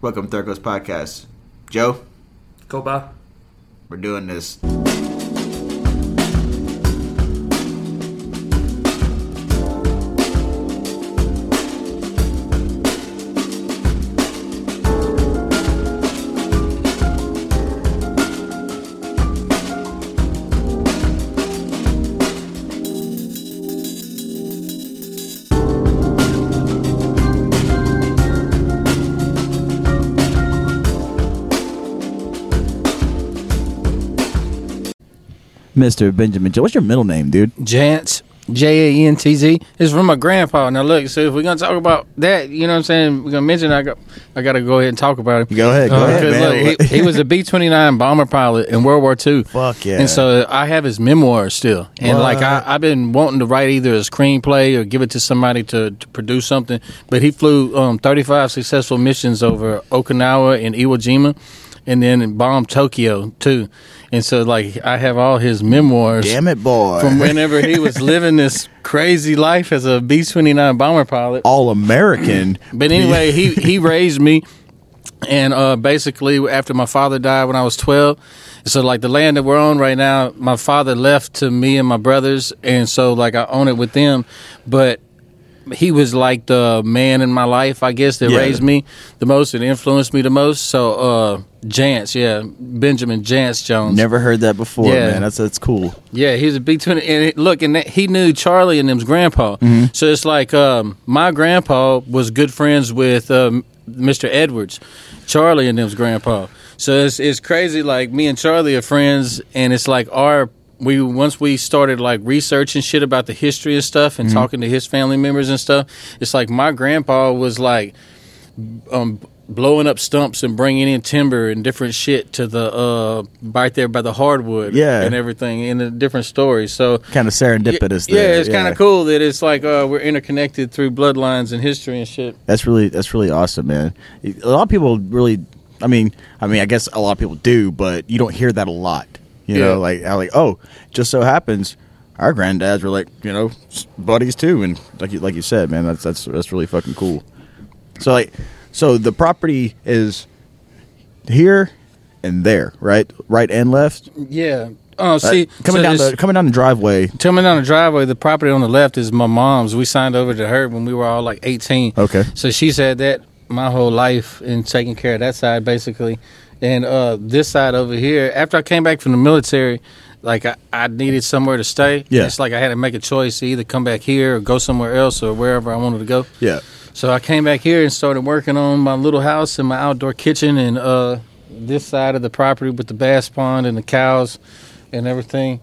Welcome to Third Coast Podcast. Joe, by. we're doing this. Mr. Benjamin Joe. What's your middle name, dude? Jantz. J A N T Z. It's from my grandpa. Now look, so if we're gonna talk about that, you know what I'm saying? We're gonna mention I got I gotta go ahead and talk about him. Go ahead, go Uh, ahead, look, he, he was a B twenty nine bomber pilot in World War II. Fuck yeah. And so I have his memoirs still. And like I, I've been wanting to write either a screenplay or give it to somebody to, to produce something. But he flew um, 35 successful missions over Okinawa and Iwo Jima and then bombed Tokyo too. And so like I have all his memoirs Damn it, boy. from whenever he was living this crazy life as a B 29 bomber pilot. All American. But anyway, he he raised me, and uh, basically after my father died when I was twelve, so like the land that we're on right now, my father left to me and my brothers, and so like I own it with them, but. He was like the man in my life, I guess, that Yeah. raised me the most and influenced me the most. So, uh, Jantz, yeah, Benjamin Jantz Jones. Never heard that before, Yeah. man. That's that's cool. Yeah, he's a big twenty. And it- look, and that, he knew Charlie and them's grandpa. So it's like um, my grandpa was good friends with um, Mr. Edwards, Charlie and them's grandpa. So it's it's crazy. Like me and Charlie are friends, and it's like our we once we started like researching shit about the history and stuff, and talking to his family members and stuff. It's like my grandpa was like um, blowing up stumps and bringing in timber and different shit to the uh, right there by the hardwood, Yeah. and everything in the different stories. So Kind of serendipitous. yeah, there. it's kind of cool that it's like uh, we're interconnected through bloodlines and history and shit. That's really that's really awesome, man. A lot of people really. I mean, I mean, I guess a lot of people do, but you don't hear that a lot. You Yeah. know, like how like oh, just so happens our granddads were like you know buddies too, and like you like you said, man, that's that's that's really fucking cool. So like, so the property is here and there, right, right and left. Yeah. Oh, see, Uh, coming so down the coming down the driveway. Coming down the driveway, the property on the left is my mom's. We signed over to her when we were all like 18. Okay. So she's had that my whole life and taking care of that side basically. And uh, this side over here, after I came back from the military, like I, I needed somewhere to stay. Yeah. It's like I had to make a choice to either come back here or go somewhere else or wherever I wanted to go. Yeah. So I came back here and started working on my little house and my outdoor kitchen and uh, this side of the property with the bass pond and the cows and everything.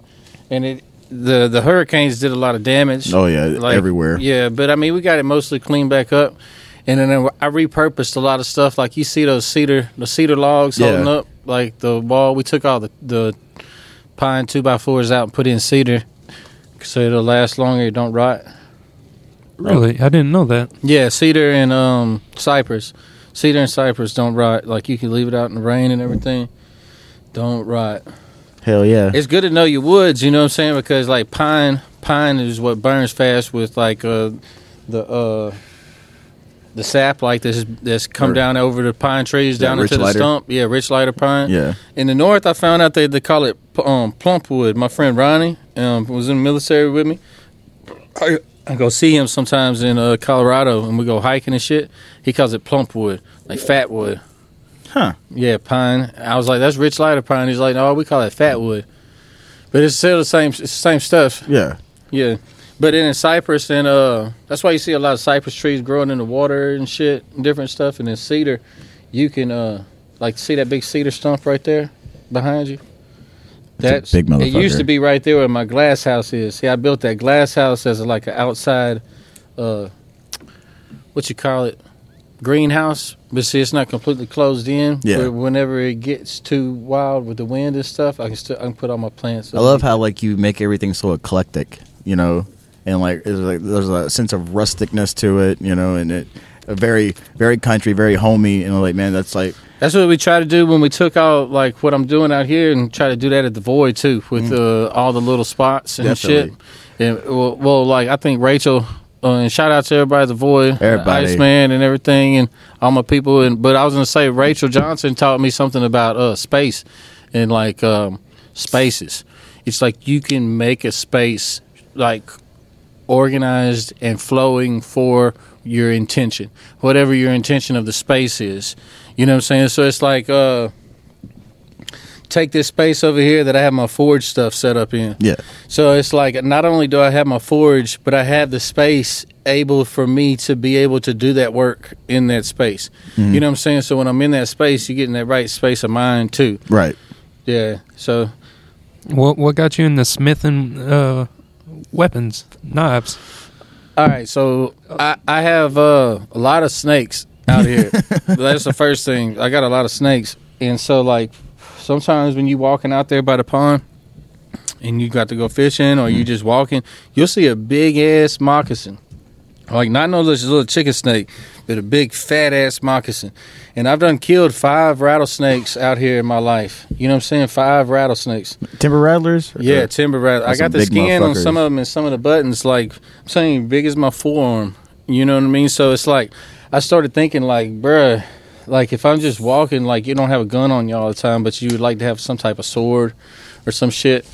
And it the the hurricanes did a lot of damage. Oh, yeah, everywhere. Yeah, but I mean we got it mostly cleaned back up. And then I repurposed a lot of stuff like you see those cedar the cedar logs Yeah. holding up like the wall. We took all the the pine two by fours out and put in cedar so it'll last longer. It don't rot. Really? I didn't know that. Yeah, cedar and um, cypress. Cedar and cypress don't rot. Like you can leave it out in the rain and everything. Don't rot. Hell yeah. It's good to know your woods. You know what I'm saying? Because like pine, pine is what burns fast with like uh, the uh, the sap like this that's come Or- down over the pine trees down into the lighter. stump. Yeah, rich lighter pine. yeah. In the north, I found out they, they call it um, plump wood. My friend Ronnie um, was in the military with me. I, I go see him sometimes in uh, Colorado, and we go hiking and shit. He calls it plump wood, like fat wood. Huh. Yeah, pine. I was like, that's rich lighter pine. He's like, no, we call it fat wood. But it's still the same. It's the same stuff. Yeah. Yeah. But then in cypress and uh, that's why you see a lot of cypress trees growing in the water and shit, and different stuff. And then cedar, you can uh, like see that big cedar stump right there behind you. That's a big It used to be right there where my glass house is. See, I built that glass house as like an outside, uh, what you call it, greenhouse. But see, it's not completely closed in. Yeah. Whenever it gets too wild with the wind and stuff, I can still I can put all my plants. I love how like you make everything so eclectic, you know, and like there's like there's a sense of rusticness to it, you know, and it a very very country, very homey, and like man, that's like That's what we try to do when we took out like what I'm doing out here, and try to do that at the void too, with uh, all the little spots and. Definitely. shit. And well, well, like I think Rachel uh, and shout out to everybody, at the void, Everybody. Iceman, and everything, and all my people. And but I was gonna say Rachel Johnson taught me something about uh, space and like um, spaces. It's like you can make a space like organized and flowing for your intention, whatever your intention of the space is. You know what I'm saying? So it's like uh, take this space over here that I have my forge stuff set up in. Yeah. So it's like not only do I have my forge, but I have the space able for me to be able to do that work in that space. You know what I'm saying? So when I'm in that space, you get in that right space of mind too. Right. Yeah. So What what got you into smithing uh, weapons, knives? all right, so I I have uh, a lot of snakes out here. That's the first thing. I got a lot of snakes, and so like sometimes when you walking out there by the pond. And you got to go fishing, or you just walking, you'll see a big ass moccasin, like not no little, little chicken snake, but a big fat ass moccasin. And I've done killed five rattlesnakes out here in my life. You know what I'm saying? Five rattlesnakes. Timber rattlers. Yeah, Or- timber rattle. I got the skin on some of them and some of the buttons, like I'm saying, big as my forearm. You know what I mean? So it's like I started thinking, like, bruh, like if I'm just walking, like you don't have a gun on you all the time, but you would like to have some type of sword or some shit.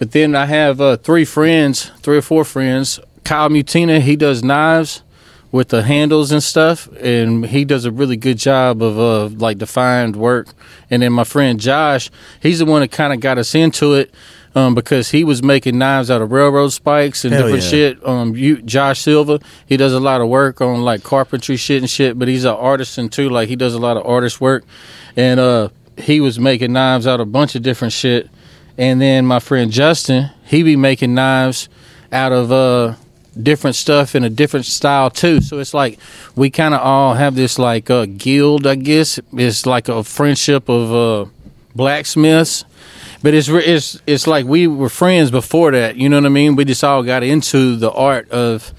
But then I have uh, three friends, three or four friends. Kyle Mutina, he does knives with the handles and stuff, and he does a really good job of uh, like defined work. And then my friend Josh, he's the one that kind of got us into it um, because he was making knives out of railroad spikes and Hell different yeah. shit. Um, you, Josh Silva, he does a lot of work on like carpentry shit and shit, but he's an artisan too. Like he does a lot of artist work, and uh, he was making knives out of a bunch of different shit. And then my friend Justin, he be making knives out of uh different stuff in a different style too. So it's like we kind of all have this like uh guild, I guess. It's like a friendship of uh blacksmiths. But it's it's it's like we were friends before that, you know what I mean? We just all got into the art of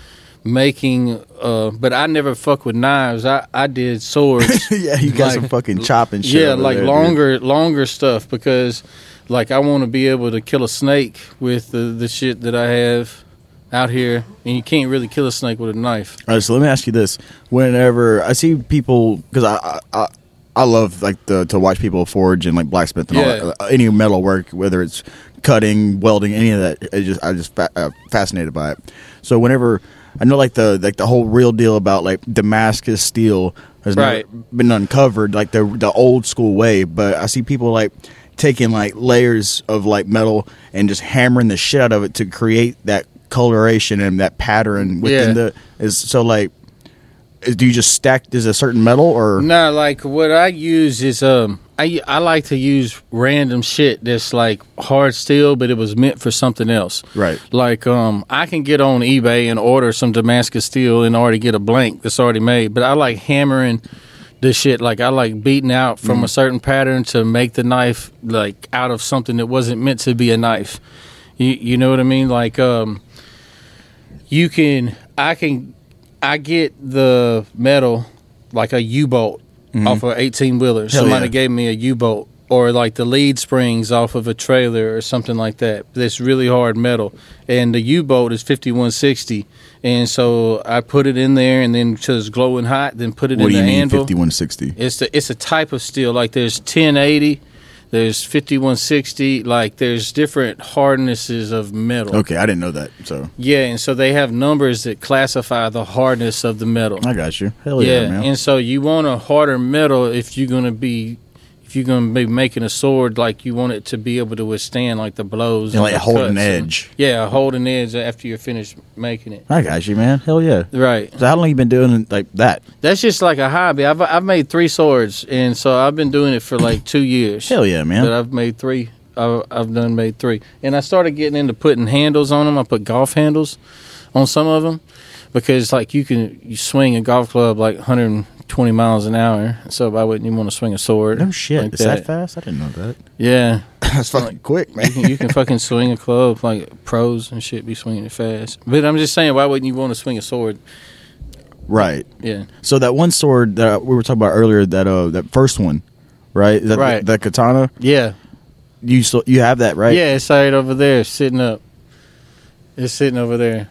making uh but I never fuck with knives. I I did swords. yeah, you got Like- some fucking chopping shit. Yeah, like there, dude. longer, longer stuff because, like, I want to be able to kill a snake with the the shit that I have out here, and you can't really kill a snake with a knife. All right, so let me ask you this: Whenever I see people, because I, I I I love like the, to watch people forge and like blacksmith and all that, any metal work, whether it's cutting, welding, any of that. It just I just fa- uh, fascinated by it. So whenever I know like the like the whole real deal about like Damascus steel has Right. been uncovered like the the old school way, but I see people like taking like layers of like metal and just hammering the shit out of it to create that coloration and that pattern within Yeah. the is so like do you just stack is a certain metal or No, like what I use is um, I I like to use random shit that's like hard steel, but it was meant for something else. Right. Like um, I can get on eBay and order some Damascus steel and already get a blank that's already made. But I like hammering this shit. Like I like beating out from a certain pattern to make the knife like out of something that wasn't meant to be a knife. You you know what I mean? Like um, you can I can I get the metal like a U bolt mm-hmm. off of eighteen wheeler. Somebody yeah. gave me a U bolt. Or like the leaf springs off of a trailer or something like that. That's really hard metal, and the U bolt is fifty one sixty, and so I put it in there, and then till it's glowing hot, then put it what in the anvil. fifty one sixty? It's the it's a type of steel. Like there's 1080, there's 5160. Like there's different hardnesses of metal. Okay, I didn't know that. So Yeah, and so they have numbers that classify the hardness of the metal. I got you. Hell yeah, yeah, man. and so you want a harder metal if you're gonna be if you're gonna be making a sword. Like you want it to be able to withstand like the blows. And, like hold an cuts and- edge. yeah, hold an edge after you're finished making it. I got you, man. Hell yeah. Right. So how long you been doing like that? That's just like a hobby. I've I've made three swords, and so I've been doing it for like two years. Hell yeah, man. But I've made three. I've, I've done made three, and I started getting into putting handles on them. I put golf handles on some of them because like you can you swing a golf club like 120 miles an hour. So why wouldn't you want to swing a sword? no shit. like Is that fast? I didn't know that. Yeah, That's fucking quick, man. you can, you can fucking swing a club like pros and shit. Be swinging it fast. But I'm just saying, why wouldn't you want to swing a sword? right. Yeah. So that one sword that we were talking about earlier, that uh, that first one, right? Is that Right. The, katana. Yeah. You still you have that, right? Yeah, it's right over there, sitting up. It's sitting over there.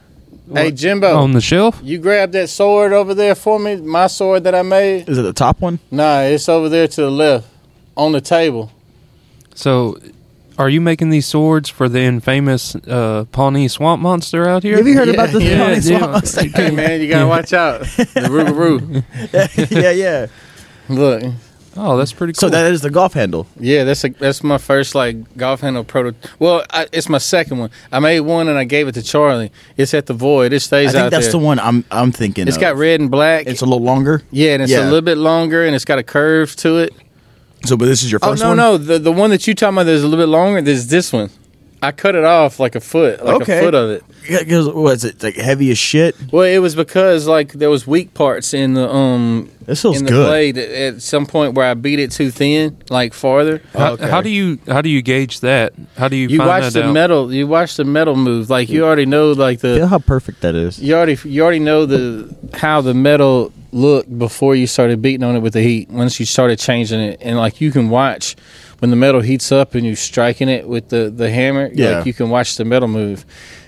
Hey Jimbo, on the shelf. you grab that sword over there for me. My sword that I made. Is it the top one? Nah, it's over there to the left on the table. So, are you making these swords for the infamous uh, Pawnee swamp monster out here? Have you heard Yeah, about the yeah, Pawnee yeah. Swamp? Hey man, you gotta watch out. The Rougarou. yeah, yeah. Look, Oh, that's pretty cool. So that is the golf handle. yeah, that's a, that's my first like golf handle proto. Well, I, it's my second one. I made one and I gave it to Charlie. It's at the void. It stays I think out that's there. the one I'm I'm thinking. It's of. got red and black. It's a little longer. yeah, and it's yeah. a little bit longer, and it's got a curve to it. So, but this is your Oh first no, one. no, no, the the one that you talking about that's a little bit longer. There's this one. I cut it off like a foot, like Okay. a foot of it. Yeah, 'cause what is it like heavy as shit? Well, it was because like there was weak parts in the um This feels in the good. blade at, at some point where I beat it too thin, like farther. how, okay. how do you how do you gauge that? How do you, You find watch that the out? metal. You watch the metal move. Like you already know, like Feel the how perfect that is. you already you already know the how the metal looked before you started beating on it with the heat. Once you started changing it, and like you can watch when the metal heats up and you're striking it with the the hammer. Yeah. like you can watch the metal move.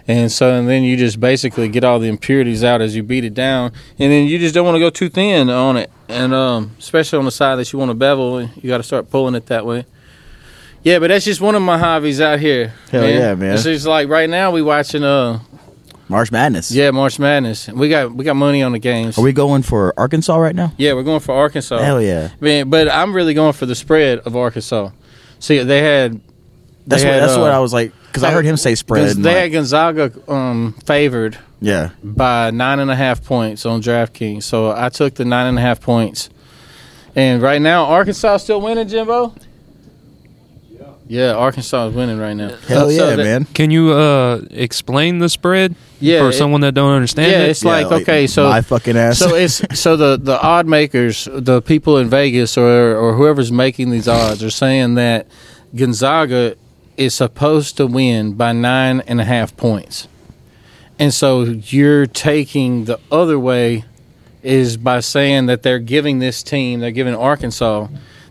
And so, and then you just basically get all the impurities out as you beat it down, and then you just don't want to go too thin on it, and um, especially on the side that you want to bevel, you got to start pulling it that way. Yeah, but that's just one of my hobbies out here. Hell yeah, man. It's just like right now we watching uh March Madness. yeah March Madness. We got we got money on the games. Are we going for Arkansas right now? yeah, we're going for Arkansas. Hell yeah. Man, but I'm really going for the spread of Arkansas. See, they had That's they what had, that's uh, what I was like because I heard him say spread. They like- had Gonzaga um, favored yeah. by nine and a half points on DraftKings. So I took the nine and a half points. And right now, Arkansas still winning, Jimbo. Yeah, Arkansas is winning right now. Hell So yeah, that- man. Can you uh, explain the spread Yeah, for it- someone that don't understand Yeah, it? it's like, okay, so my fucking ass. so it's so the the odd makers, the people in Vegas or or whoever's making these odds are saying that Gonzaga is supposed to win by nine and a half points, and so you're taking the other way is by saying that they're giving this team, they're giving Arkansas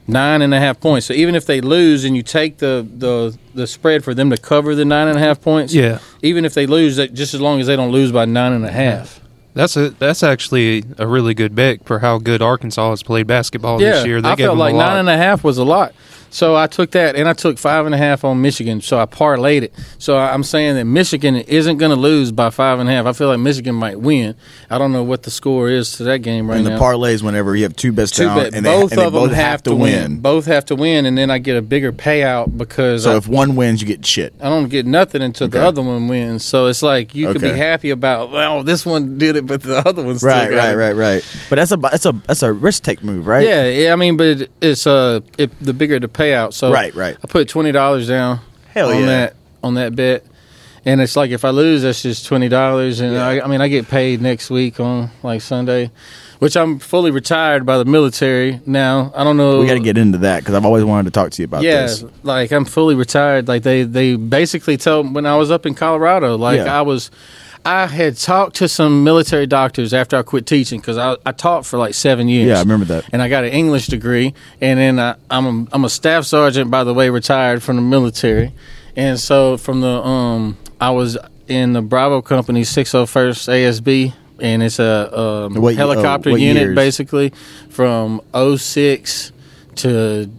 nine and a half points. So even if they lose and you take the the the spread for them to cover the nine and a half points, Yeah, even if they lose, that just as long as they don't lose by nine and a half. that's a that's actually a really good bet for how good Arkansas has played basketball this year. They I felt like nine and a half was a lot. So I took that and I took five and a half on Michigan. So I parlayed it. So I'm saying that Michigan isn't going to lose by five and a half. I feel like Michigan might win. I don't know what the score is to that game right now. and the parlays whenever you have two best Two talent bet- and they, both and they of them both have, to win. Both have to win, and then I get a bigger payout because So I, if one wins, you get shit. I don't get nothing until the other one wins. So it's like you could be happy about well, this one did it, but the other one still Right, right, right, right. But that's a that's a that's a risk take move, right? Yeah, yeah. I mean, but it's uh, it, the bigger the payout. So Right, right. I put twenty dollars down. Hell on yeah. that on that bet, and it's like if I lose, that's just twenty dollars, and Yeah. I, I mean I get paid next week on like Sunday, which I'm fully retired by the military now. I don't know. We got to get into that because I've always wanted to talk to you about yeah, this. like I'm fully retired. Like they they basically told when I was up in Colorado, like Yeah. I was. I had talked to some military doctors after I quit teaching because I, I taught for like seven years Yeah, I remember that. and I got an English degree, and then I, I'm a, I'm a staff sergeant, by the way, retired from the military, and so from the um I was in the Bravo Company 601st ASB, and it's a um, What- helicopter uh, unit years? basically from 06 to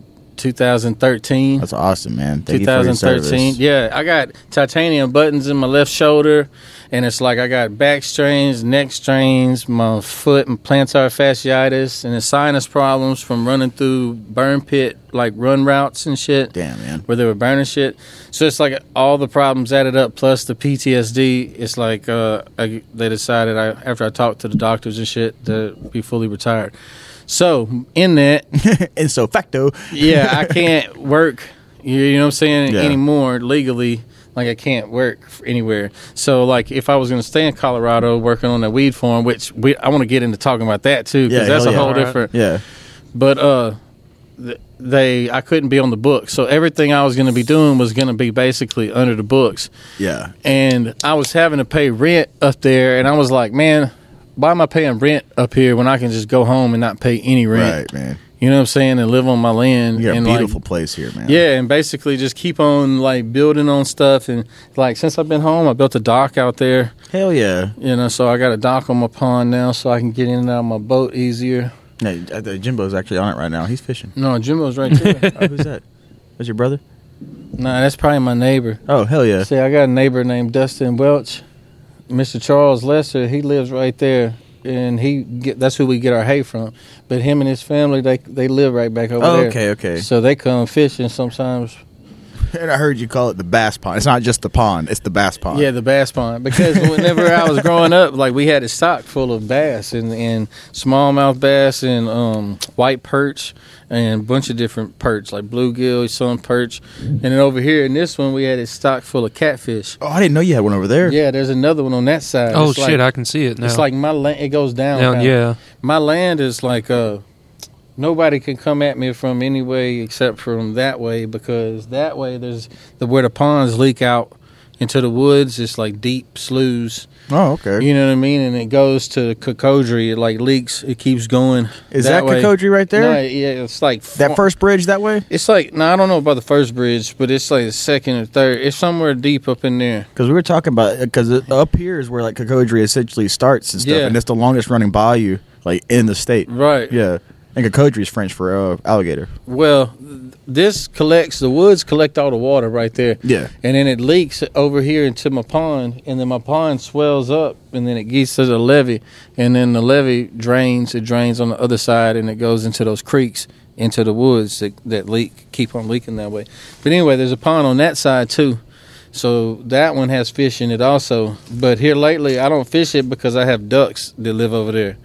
2013. That's awesome, man. Thank you for your 2013. service. Yeah, I got titanium buttons in my left shoulder, and it's like I got back strains, neck strains, my foot and plantar fasciitis, and the sinus problems from running through burn pit like run routes and shit. Damn, man. Where they were burning shit, so it's like all the problems added up plus the PTSD. It's like uh, I, they decided I, after I talked to the doctors and shit to be fully retired. So in that, and so facto, yeah, I can't work. You, know what I'm saying Yeah. anymore legally. Like I can't work anywhere. So like if I was going to stay in Colorado working on the weed farm, which we I want to get into talking about that too because Yeah, that's a yeah. whole different. yeah, But uh, they I couldn't be on the books, so everything I was going to be doing was going to be basically under the books yeah, and I was having to pay rent up there, and I was like, man, why am I paying rent up here when I can just go home and not pay any rent? right, man. You know what I'm saying? And live on my land. You got a and like, beautiful place here, man. yeah, and basically just keep on like building on stuff and like since I've been home, I built a dock out there. Hell yeah. You know, so I got a dock on my pond now, so I can get in and out of my boat easier. Yeah, uh, Jimbo's actually on it right now. He's fishing. No, Jimbo's right there. oh, who's that? That's your brother? nah, that's probably my neighbor. Oh, hell yeah. See, I got a neighbor named Dustin Welch. Mr. Charles Lester, he lives right there, and he get, that's who we get our hay from. But him and his family, they they live right back over Oh, there. okay, okay. So they come fishing sometimes. And I heard you call it the bass pond. It's not just the pond; it's the bass pond. Yeah, the bass pond. Because whenever I was growing up, like we had a stock full of bass and, and smallmouth bass and um, white perch and a bunch of different perch like bluegill, sun perch, and then over here in this one we had a stock full of catfish. Oh, I didn't know you had one over there. Yeah, there's another one on that side. Oh It's shit, like, I can see it now. It's like my land. It goes down. Now, now. yeah. my land is like uh nobody can come at me from any way except from that way because that way there's the where the ponds leak out into the woods it's like deep sloughs Oh, okay. you know what i mean and it goes to Cocodrie. it like leaks it keeps going Is that, way. Cocodrie right there? no, yeah it's like that first bridge that way? it's like no i don't know about the first bridge but it's like the second or third it's somewhere deep up in there Because we were talking about because up here is where like Cocodrie essentially starts and stuff, Yeah. and it's the longest running bayou like in the state. right Yeah, and Cocodrie is French for uh, alligator. well this collects the woods collect all the water right there Yeah. and then it leaks over here into my pond, and then my pond swells up, and then it gets to the levee, and then the levee drains. It drains on the other side, and it goes into those creeks, into the woods that, that leak, keep on leaking that way. But anyway, there's a pond on that side too, so that one has fish in it also. But here lately, I don't fish it because I have ducks that live over there.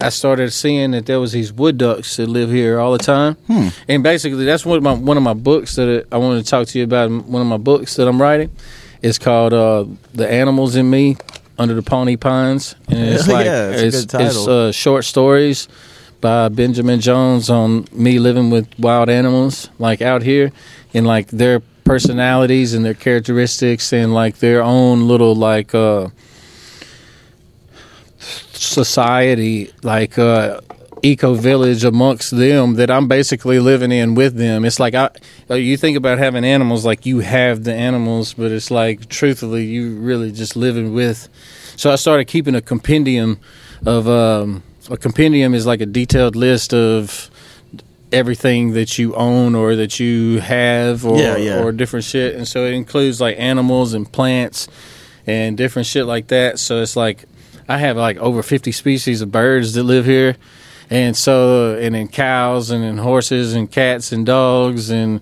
I started seeing that there was these wood ducks that live here all the time, Hmm. and basically that's one of my one of my books that I wanted to talk to you about. One of my books that I'm writing, it's called uh, "The Animals in Me Under the Pawnee Pines," and it's Yeah, like it's a it's, title. it's uh, short stories by Benjamin Jones on me living with wild animals, like out here, and like their personalities and their characteristics and like their own little like. uh society like uh eco village amongst them that I'm basically living in with them. It's like I uh, you think about having animals like you have the animals, but it's like truthfully you really just living with. So I started keeping a compendium of um a compendium is like a detailed list of everything that you own or that you have or Yeah, yeah. or different shit and so it includes like animals and plants and different shit like that so it's like I have like over 50 species of birds that live here. And so and then cows and then horses and cats and dogs and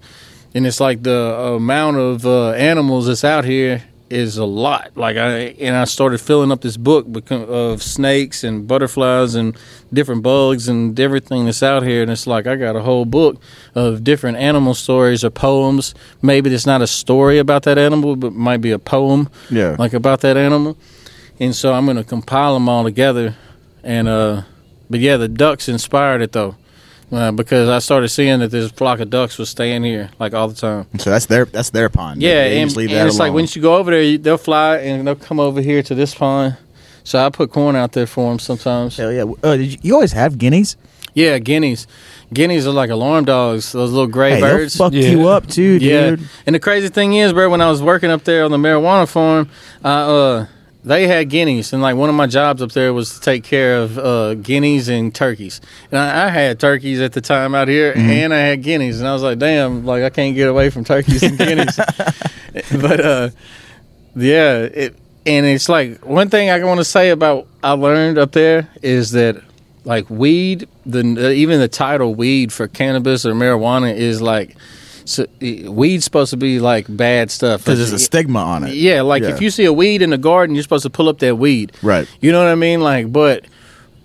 and it's like the amount of uh, animals that's out here is a lot. Like i and i started filling up this book of snakes and butterflies and different bugs and everything that's out here. And it's like i got a whole book of different animal stories or poems. Maybe it's not a story about that animal but might be a poem Yeah. like about that animal and so i'm going to compile them all together and uh but yeah the ducks inspired it though uh, because I started seeing that this flock of ducks was staying here like all the time. So that's their that's their pond. Yeah, They and, just leave and that it's like alone. when you go over there, you, they'll fly and they'll come over here to this pond. So I put corn out there for them sometimes. Hell yeah! Uh, did you, you always have guineas? Yeah, guineas. Guineas are like alarm dogs. Those little gray Hey, birds. they'll fuck Yeah. you up too, dude. Yeah, and the crazy thing is, bro, when I was working up there on the marijuana farm, I, uh, they had guineas, and like one of my jobs up there was to take care of uh, guineas and turkeys. And I, I had turkeys at the time out here, Mm-hmm. and I had guineas, and I was like, damn, like I can't get away from turkeys and guineas. but uh, yeah, it and it's like one thing I want to say about I learned up there is that like weed, the even the title weed for cannabis or marijuana is like. So, weed's supposed to be like bad stuff Because there's a stigma on it. yeah, like Yeah. if you see a weed in the garden, you're supposed to pull up that weed. Right. You know what I mean? Like, but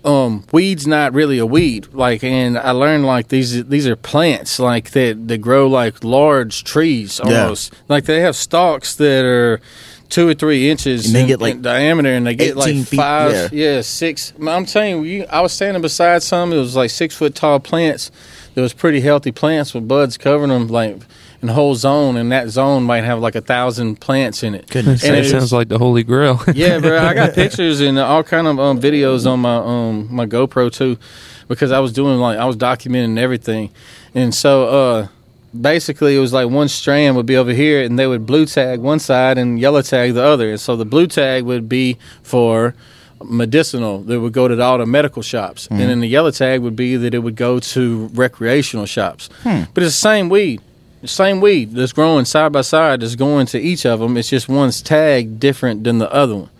um, weed's not really a weed. Like, and I learned like these these are plants like that that grow like large trees Yeah. almost. Like they have stalks that are two or three inches And they in, get, like, in diameter, and they get like 18 feet, five, yeah. yeah, six. I'm telling you, I was standing beside some. It was like six foot tall plants. There was pretty healthy plants with buds covering them, like in the whole zone. And that zone might have like a thousand plants in it. Goodness. And it sounds was- like the Holy Grail. yeah, bro. I got pictures and all kind of um, videos on my um my GoPro too. because I was doing like I was documenting everything, and so uh, basically it was like one strand would be over here, and they would blue tag one side and yellow tag the other, and so the blue tag would be for medicinal that would go to all the medical shops, and then the yellow tag would be that it would go to recreational shops. But it's the same weed. The same weed that's growing side by side that's going to each of them. It's just one's tag different than the other one.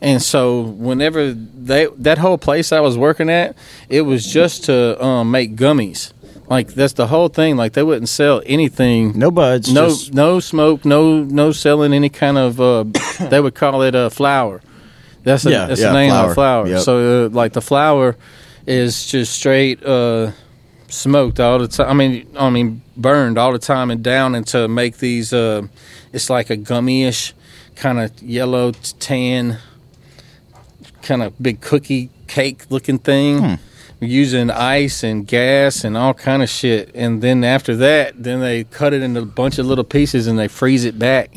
And so whenever they that whole place I was working at, it was just to um, make gummies. Like that's the whole thing. Like they wouldn't sell anything. No buds. no just- no smoke. No no selling any kind of. Uh, they would call it a flower. That's a, Yeah, that's yeah, the name of the flower. Yep. So uh, like the flower is just straight uh, smoked all the time. I mean I mean burned all the time and down and to make these. Uh, it's like a gummyish kind of yellow tan kind of big cookie cake looking thing Hmm. using ice and gas and all kind of shit and then after that then they cut it into a bunch of little pieces and they freeze it back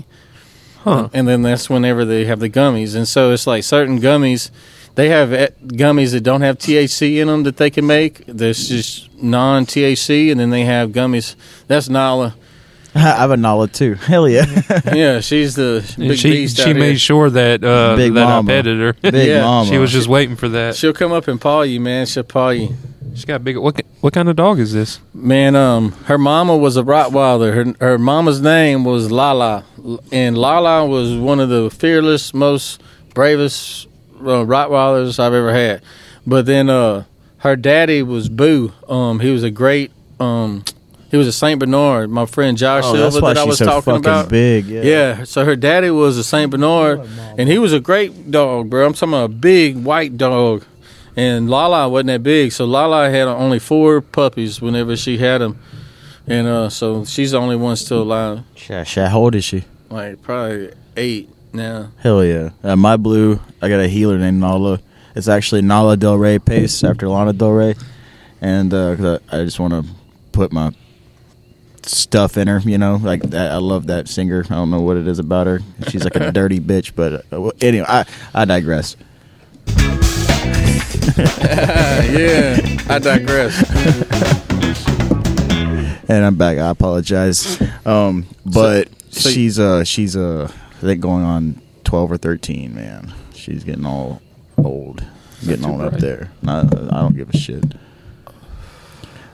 Huh. and then that's whenever they have the gummies and so it's like certain gummies they have gummies that don't have THC in them that they can make there's just non THC and then they have gummies that's Nala I have a Nala too. Hell yeah. yeah she's the big she beast she out made here. sure that uh, Big that mama. I petted her. Big Yeah. mama. she was just waiting for that. she'll come up and paw you man she'll paw you She's got big. What what kind of dog is this? Man, um, her mama was a Rottweiler. Her her mama's name was Lala, and Lala was one of the fearless, most bravest uh, Rottweilers I've ever had. But then, uh, her daddy was Boo. Um, he was a great. Um, he was a Saint Bernard. My friend Josh Oh, that's Silva why that I was so talking fucking about. big. Yeah. Yeah, so her daddy was a Saint Bernard, and he was a great dog, bro. I'm talking about a big white dog, and Lala wasn't that big, so Lala had only four puppies whenever she had them, and uh, so she's the only one still alive. Sha- How old is she? Like probably eight now. Hell yeah. Uh, my blue, I got a heeler named Nala. It's actually Nala Del Rey Pace after Lana Del Rey. And uh 'cause I, I just want to put my stuff in her, you know? Like, I love that singer. I don't know what it is about her. She's like a dirty bitch, but uh, anyway, I, I digress. yeah, I digress. And I'm back. I apologize. Um, but so- she's uh she's uh I think going on 12 or 13, man. She's getting all old. Getting all up there. I, I don't give a shit.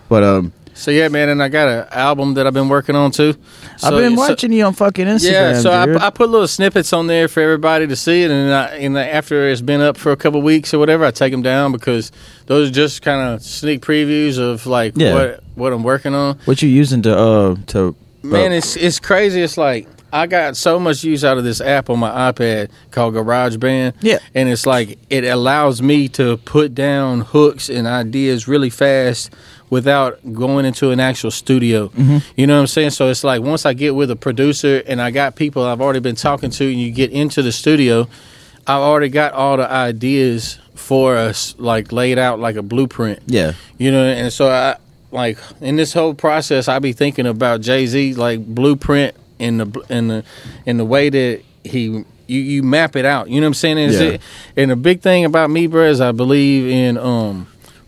But um So yeah, man, and I got an album that I've been working on too. I've So- been so- watching you on fucking Instagram. Yeah, so I. I put little snippets on there for everybody to see it, and, I, and after it's been up for a couple weeks or whatever, I take them down because those are just kind of sneak previews of like Yeah. what what I'm working on. what you using to uh to Man, uh, it's it's crazy. It's like I got so much use out of this app on my iPad called GarageBand. Yeah. and it's like it allows me to put down hooks and ideas really fast without going into an actual studio. You know what I'm saying? So it's like once I get with a producer and I got people I've already been talking to, and you get into the studio, I've already got all the ideas for us like laid out like a blueprint. yeah. You know, and so I like in this whole process, I be thinking about Jay Z like blueprint in the in the in the way that he you you map it out. You know what I'm saying? And, Yeah. and the big thing about me, bro, is I believe in um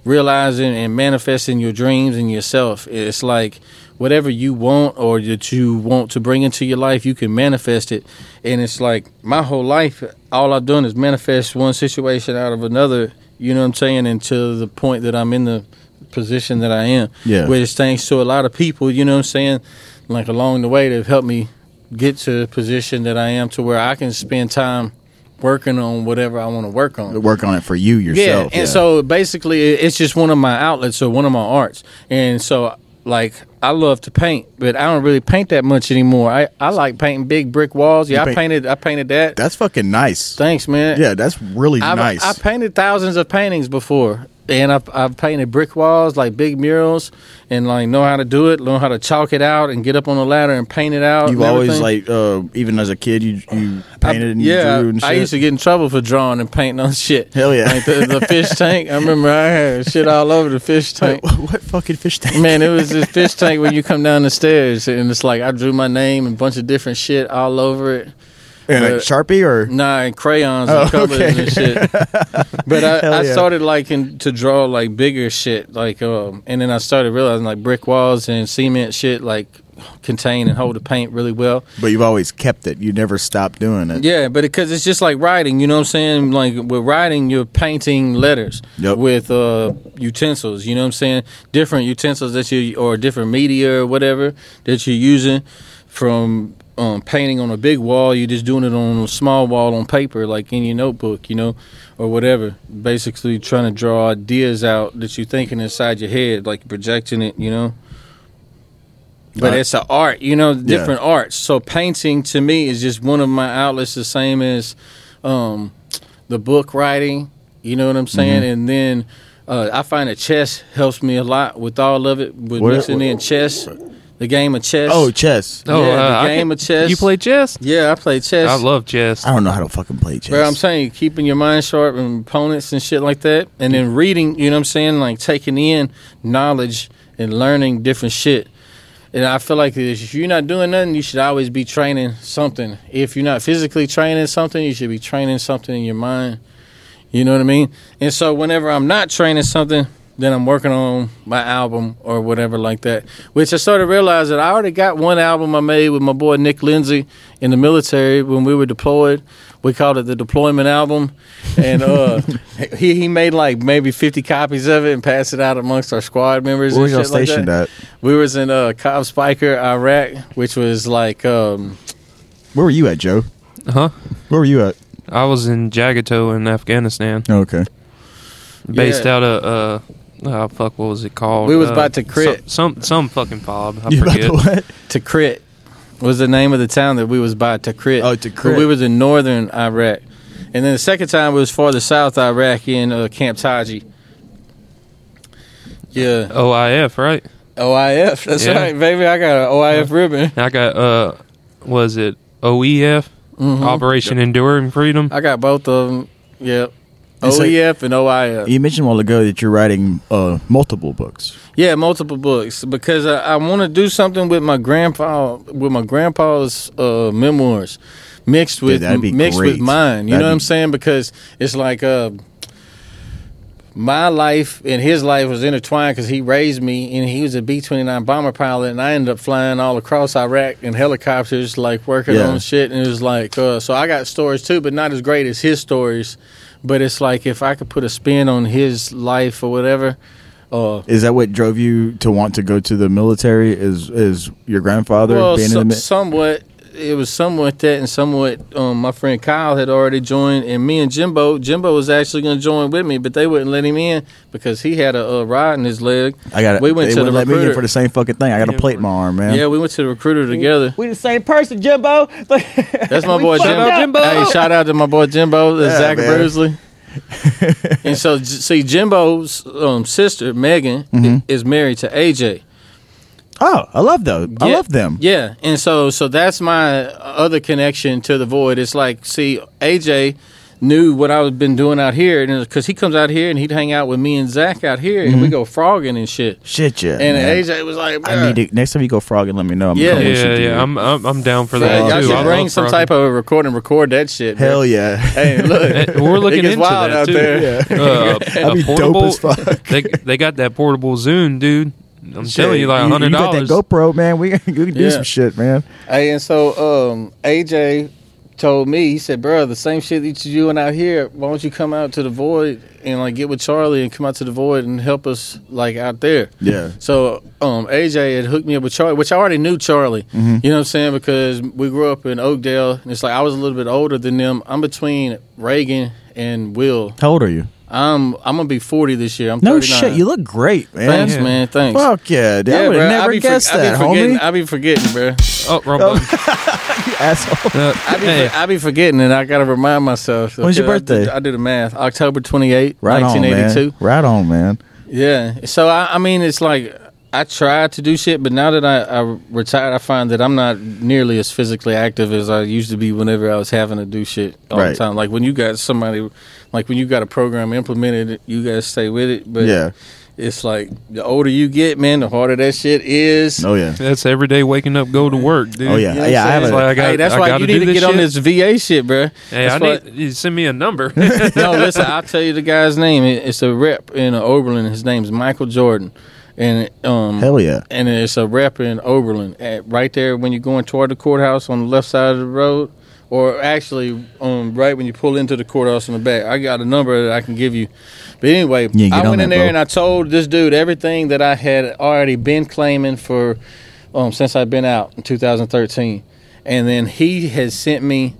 realizing and manifesting your dreams and yourself. It's like whatever you want or that you want to bring into your life, you can manifest it. And it's like my whole life, all I've done is manifest one situation out of another. You know what I'm saying? Until the point that I'm in the position that I am. Yeah. Which thanks to a lot of people, you know what I'm saying? Like along the way, they've helped me get to the position that I am to where I can spend time working on whatever I want to work on. Work on it for you yourself. Yeah, and so basically, it's just one of my outlets or one of my arts. And so, like, I love to paint, but I don't really paint that much anymore. I, I like painting big brick walls. Yeah, You I painted I painted that. that's fucking nice. Thanks, man. Yeah, that's really I've, nice. I painted thousands of paintings before, and I've, I've painted brick walls, like big murals, and like know how to do it, learn how to chalk it out, and get up on the ladder and paint it out. You've always like uh even as a kid you you I- painted and yeah, you drew and shit. I used to get in trouble for drawing and painting on shit. Hell yeah. like the, the fish tank. I remember I had shit all over the fish tank. what fucking fish tank? Man, it was this fish tank when you come down the stairs, and it's like I drew my name and a bunch of different shit all over it. And like Sharpie or Nah, and crayons Oh, and colors okay. and shit. But I, Hell I started liking to draw like bigger shit, like um, and then I started realizing like brick walls and cement shit like contain and hold the paint really well. but you've always kept it. You never stopped doing it. Yeah, but because it's just like writing, you know what I'm saying? Like with writing, you're painting letters Yep. with uh, utensils. You know what I'm saying? Different utensils that you or different media or whatever that you're using from um, painting on a big wall. You're just doing it on a small wall on paper, like in your notebook, you know, or whatever. Basically, trying to draw ideas out that you're thinking inside your head, like projecting it, you know. But Uh, it's an art, you know, different arts. So painting to me is just one of my outlets, the same as um, the book writing. You know what I'm saying? Mm-hmm. And then uh, I find that chess helps me a lot with all of it, with What- mixing in chess, the game of chess. Oh, chess. Oh, Yeah, the uh, I game can- of chess. You play chess? yeah, I play chess. I love chess. I don't know how to fucking play chess. Bro, I'm saying keeping your mind sharp and opponents and shit like that, and then reading. You know what I'm saying? Like taking in knowledge and learning different shit. And I feel like if you're not doing nothing, you should always be training something. If you're not physically training something, you should be training something in your mind. You know what I mean? And so whenever I'm not training something, then I'm working on my album or whatever like that. Which I started to realize that I already got one album I made with my boy Nick Lindsay in the military when we were deployed. We called it the deployment album, and uh, he he made like maybe 50 copies of it and passed it out amongst our squad members. Where and was y'all shit like stationed that. at? We was in uh, COB Speicher, Iraq, which was like um, Where were you at, Joe? Huh? Where were you at? I was in Jagato in Afghanistan, Oh, okay. based Yeah. out of uh, oh fuck, what was it called? We was Uh, about to crit. some some, some fucking fob. I You about to what? Tikrit was the name of the town that we was by to crit. Oh, Tikrit. But we was in northern Iraq, and then the second time was farther south Iraq in uh, Camp Taji. Yeah, OIF, right? OIF. That's Yeah. right, baby. I got an OIF ribbon. I got uh, was it OEF? Mhm. Operation Enduring Freedom. I got both of them. Yep. And so- OEF and OIF. You mentioned a while ago that you're writing uh, multiple books. Yeah, multiple books because I, I want to do something with my grandpa, with my grandpa's uh, memoirs, mixed with that'd mixed great. with mine. You That'd know what I'm saying? Because it's like uh, my life and his life was intertwined because he raised me and he was a B twenty nine bomber pilot and I ended up flying all across Iraq in helicopters, like working Yeah. on shit. And it was like, uh, so I got stories too, but not as great as his stories. But it's like if I could put a spin on his life or whatever. Uh, Is that what drove you to want to go to the military? Is is your grandfather well, being so- in the mi- somewhat. It was somewhat that, and somewhat. Um, my friend Kyle had already joined, and me and Jimbo. Jimbo was actually going to join with me, but they wouldn't let him in because he had a, a rod in his leg. I got. we went they to the wouldn't let me in recruiter. for the same fucking thing. I got a plate in my arm, man. Yeah, we went to the recruiter together. we the same person, Jimbo. That's my boy Jimbo. Jimbo. Hey, shout out to my boy Jimbo, that's Yeah, Zach man. Brusley. and so, see, Jimbo's um, sister Megan Mm-hmm. is married to AJ. Oh, I love those. I love them. Yeah, and so so that's my other connection to the void. It's like, see, AJ knew what I was been doing out here, and because he comes out here and he'd hang out with me and Zach out here, and we go frogging and shit. Shit, yeah. And Mm-hmm. man. AJ was like, I need to next time you go frogging, let me know. I'm Yeah. coming with you, Yeah, yeah, I'm, I'm I'm down for Yeah, that y'all too. should I bring love some frogging. type of record and record that shit. bro. Hell yeah. Hey, look, We're looking it gets into wild that out too. there. Uh, That'd a be portable, dope as fuck. They they got that portable Zune, dude. I'm telling you, like you, hundred you got that. GoPro, man. We, we can do Yeah. some shit, man. Hey, and so um, AJ told me, he said, "Bro, the same shit that you're doing out here. Why don't you come out to the void and like get with Charlie and come out to the void and help us like out there?" Yeah. So um, AJ had hooked me up with Charlie, which I already knew Charlie. Mm-hmm. You know what I'm saying? Because we grew up in Oakdale, and it's like I was a little bit older than them. I'm between Reagan and Will. How old are you? I'm I'm gonna be 40 this year. I'm No 39. shit. You look great, man. Thanks, Yeah. man. Thanks. Fuck yeah, dude. I would have never be, guessed I that, forgetting. homie. I be forgetting, bro. Oh, wrong button. you asshole. Uh, I be, hey, I be forgetting, and I gotta remind myself. When's your Okay, I did- birthday? I, did the math. October 28, Right on, 1982. man. Right on, man. Yeah. So I, I mean, it's like I tried to do shit, but now that I, I retired, I find that I'm not nearly as physically active as I used to be whenever I was having to do shit all Right. the time. Like when you got somebody, like when you got a program implemented, you gotta stay with it. But Yeah. it's like the older you get, man, the harder that shit is. Oh yeah. That's every day waking up, go to work, dude. Oh, yeah. You know Yeah, I I'm have a- Like, I got- hey, that's I why you need to this get on this VA shit, bro. Hey, I That's need you send me a number. no, listen, I'll tell you the guy's name. It's a rep in uh, Oberlin. His name's Michael Jordan, and um, Hell yeah. and it's a rep in Oberlin, at, right there when you're going toward the courthouse on the left side of the road, or actually um, right when you pull into the courthouse in the back. I got a number that I can give you. But anyway, Yeah, I went in that, there bro. and I told this dude everything that I had already been claiming for um, since I've been out in 2013, and then he has sent me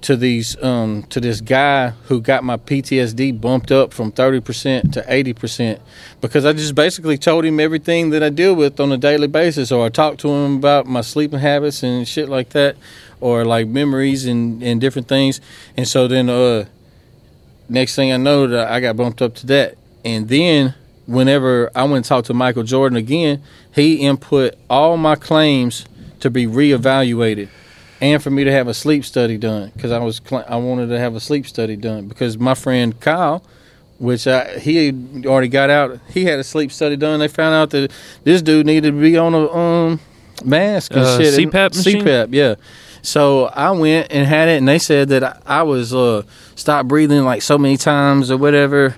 to these um, to this guy who got my PTSD bumped up from 30% to 80% because I just basically told him everything that I deal with on a daily basis or I talked to him about my sleeping habits and shit like that or like memories and, and different things and so then uh next thing I know that I got bumped up to that and then whenever I went and talked to Michael Jordan again he input all my claims to be reevaluated and for me to have a sleep study done because I was cl- I wanted to have a sleep study done because my friend Kyle, which I, he already got out, he had a sleep study done. They found out that this dude needed to be on a um mask and Uh, shit. CPAP machine? CPAP, yeah. So I went and had it, and they said that I, was uh stopped breathing like so many times or whatever.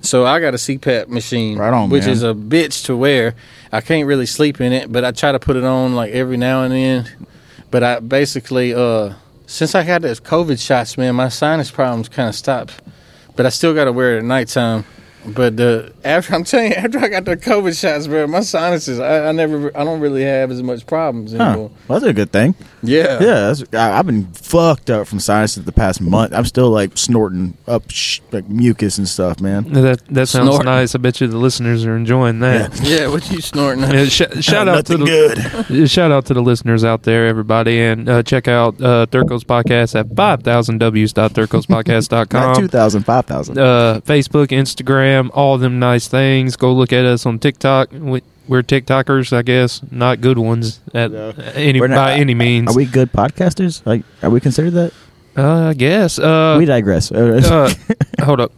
So I got a CPAP machine, Right on, which man. is a bitch to wear. I can't really sleep in it, but I try to put it on like every now and then. But I basically, uh, since I got those COVID shots, man, my sinus problems kind of stopped. But I still got to wear it at nighttime. But the after I'm telling you, after I got the COVID shots, bro, my sinuses, I, I never, I don't really have as much problems Huh. Well, that's a good thing. Yeah, Yeah, that's, I, I've been fucked up from sinuses the past month. I'm still like snorting up sh- like mucus and stuff, man. that that sounds Snorting. nice. I bet you the listeners are enjoying that. yeah. What you snorting? Yeah, sh- shout out to the good. shout out to the listeners out there, everybody, and uh, check out uh, Thurko's podcast at five thousand Not W's.thurkospodcast.com. 2,000, 5,000. uh, Facebook, Instagram, all them nice things. Go look at us on TikTok. We, we're TikTokers, I guess, not good ones at No. any not- by any means. Are we good podcasters? Like, are we considered that? Uh, I guess. Uh, we digress. uh, hold up.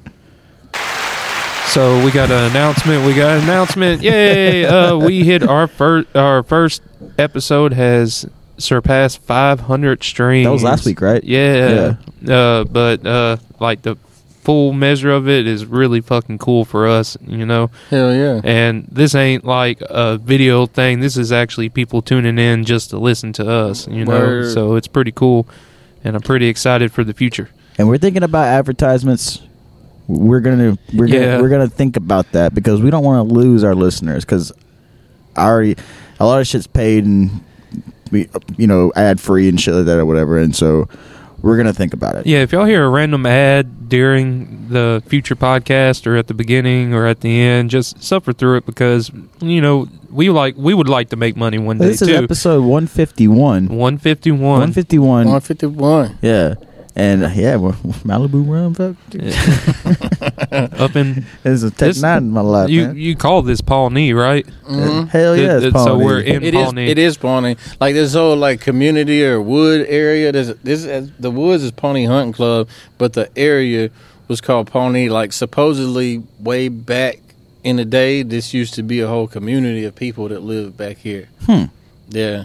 So we got an announcement. We got an announcement. Yay! Uh, we hit our first. Our first episode has surpassed 500 streams. that was last week, right? Yeah. Uh, but uh, like the full measure of it is really fucking cool for us, you know. Hell yeah. And this ain't like a video thing. This is actually people tuning in just to listen to us, you know. Word. So it's pretty cool, and I'm pretty excited for the future. And we're thinking about advertisements. We're gonna we're gonna we're gonna think about that because we don't want to lose our listeners because I already a lot of shit's paid and we you know ad free and shit like that or whatever, and so we're gonna think about it. Yeah, if y'all hear a random ad during the future podcast or at the beginning or at the end, just suffer through it because you know we like we would like to make money one day This is too. episode one fifty one. One fifty one. One fifty one. 151. Yeah. And uh, yeah, well, Malibu rum, fuck. Up in There's a Tech This- Nine in my life, you man. you call this Pawnee, right? Mhm. Hell yeah, Th- it's th- so Pawnee. we're in It is. Pawnee. It is Pawnee. Like this whole like community or wood area. There's this. is- The woods is Pawnee Hunting Club, but the area was called Pawnee. Like supposedly way back in the day, this used to be a whole community of people that lived back here. Hmm. Yeah,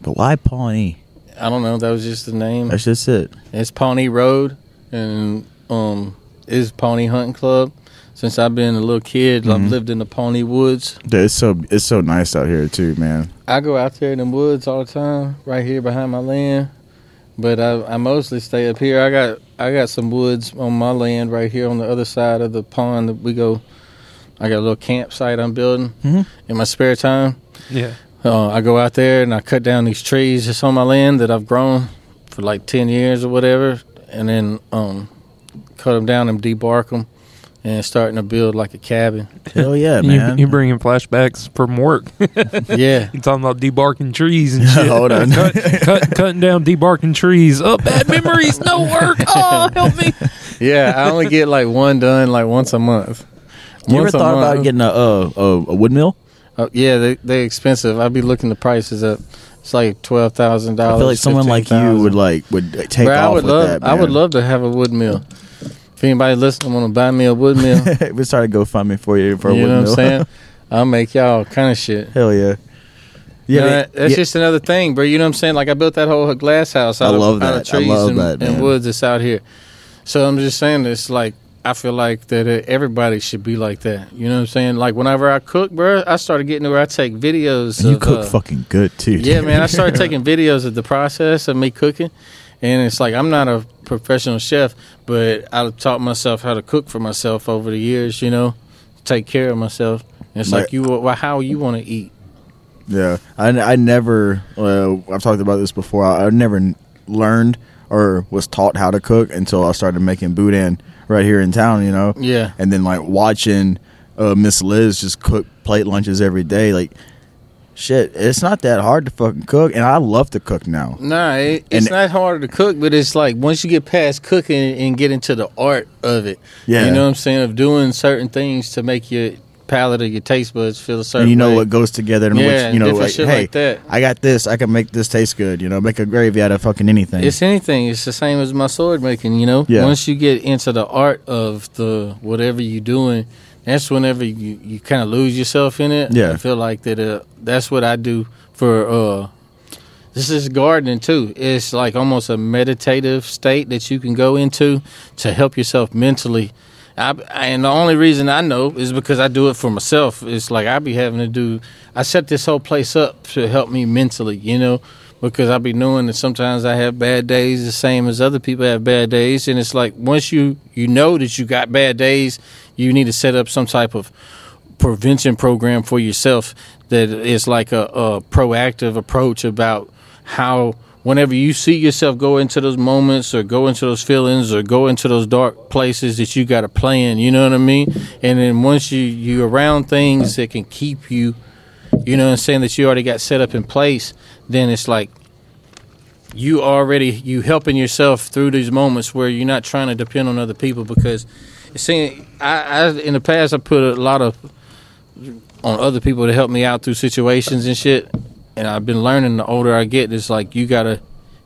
But why Pawnee? I don't know. That was just the name. That's just it. It's Pawnee Road, and um, is Pawnee Hunting Club. Since I've been a little kid, Mhm. I've lived in the Pawnee Woods. Dude, it's so it's so nice out here too, man. I go out there in the woods all the time, right here behind my land. But I, I mostly stay up here. I got I got some woods on my land right here on the other side of the pond that we go. I got a little campsite I'm building Mhm. in my spare time. Yeah. Uh, I go out there and I cut down these trees just on my land that I've grown for like ten years or whatever, and then um, cut them down and debark them, and starting to build like a cabin. Hell yeah, You, man. you bringing flashbacks from work. yeah, you talking about debarking trees and shit. Hold on. cut, cut, cutting down debarking trees. Oh, bad memories, no work. Oh, help me. yeah. I only get like one done like once a month. you ever Once a thought month. about getting a uh, a, a wood mill? Oh, yeah, they they expensive. I'd be looking the prices up. It's like twelve thousand dollars. I feel like someone like you would like would take Bro, I off would with love. that. I would love to have a wood mill. If anybody listening want to buy me a wood mill, we started GoFundMe for you for a you wood know what I'm saying? I'll make y'all kind of shit. Hell yeah. Yeah, Yeah, that- that's yeah. just another thing, bro. You know what I'm saying? Like I built that whole glass house I out, love of, out of that. I trees love and, that, and man. woods that's out here. So I'm just saying it's like I feel like that uh, everybody should be like that. You know what I'm saying? Like whenever I cook, bro, I started getting to where I take videos. And you of, cook uh, fucking good too. Yeah, man. I started taking videos of the process of me cooking, and it's like I'm not a professional chef, but I taught myself how to cook for myself over the years. You know, take care of myself. And it's Like- like you, well, how you want to eat. Yeah, I, I never. Uh, I've talked about this before. I, I never learned or was taught how to cook until I started making boudin right here in town. You know, Yeah. and then like watching uh, Miss Liz just cook plate lunches every day. Like, shit, it's not that hard to fucking cook, and I love to cook now. Nah, it, it's And- not hard to cook, but it's like once you get past cooking and get into the art of it, Yeah. you know what I'm saying, of doing certain things to make your palate or your taste buds feel a certain And you know way. what goes together, and Yeah, which you know, like, shit hey, like that. I got this. I can make this taste good. You know, make a gravy out of fucking anything. It's anything. It's the same as my sword making. You know, Yeah. once you get into the art of the whatever you're doing, that's whenever you, you kind of lose yourself in it. Yeah. I feel like that. Uh, that's what I do for. uh This is gardening too. It's like almost a meditative state that you can go into to help yourself mentally. I, and the only reason I know is because I do it for myself. It's like I be having to do. I set this whole place up to help me mentally, you know, because I be knowing that sometimes I have bad days, the same as other people have bad days, and it's like once you you know that you got bad days, you need to set up some type of prevention program for yourself that is like a, a proactive approach about how whenever you see yourself go into those moments or go into those feelings or go into those dark places that you got a plan you know what i mean? And then once you you around things that can keep you you know what i'm saying? That you already got set up in place then it's like you already you helping yourself through these moments where you're not trying to depend on other people because seeing I, I in the past I put a lot of on other people to help me out through situations and shit. And I've been learning the older I get it's like you gotta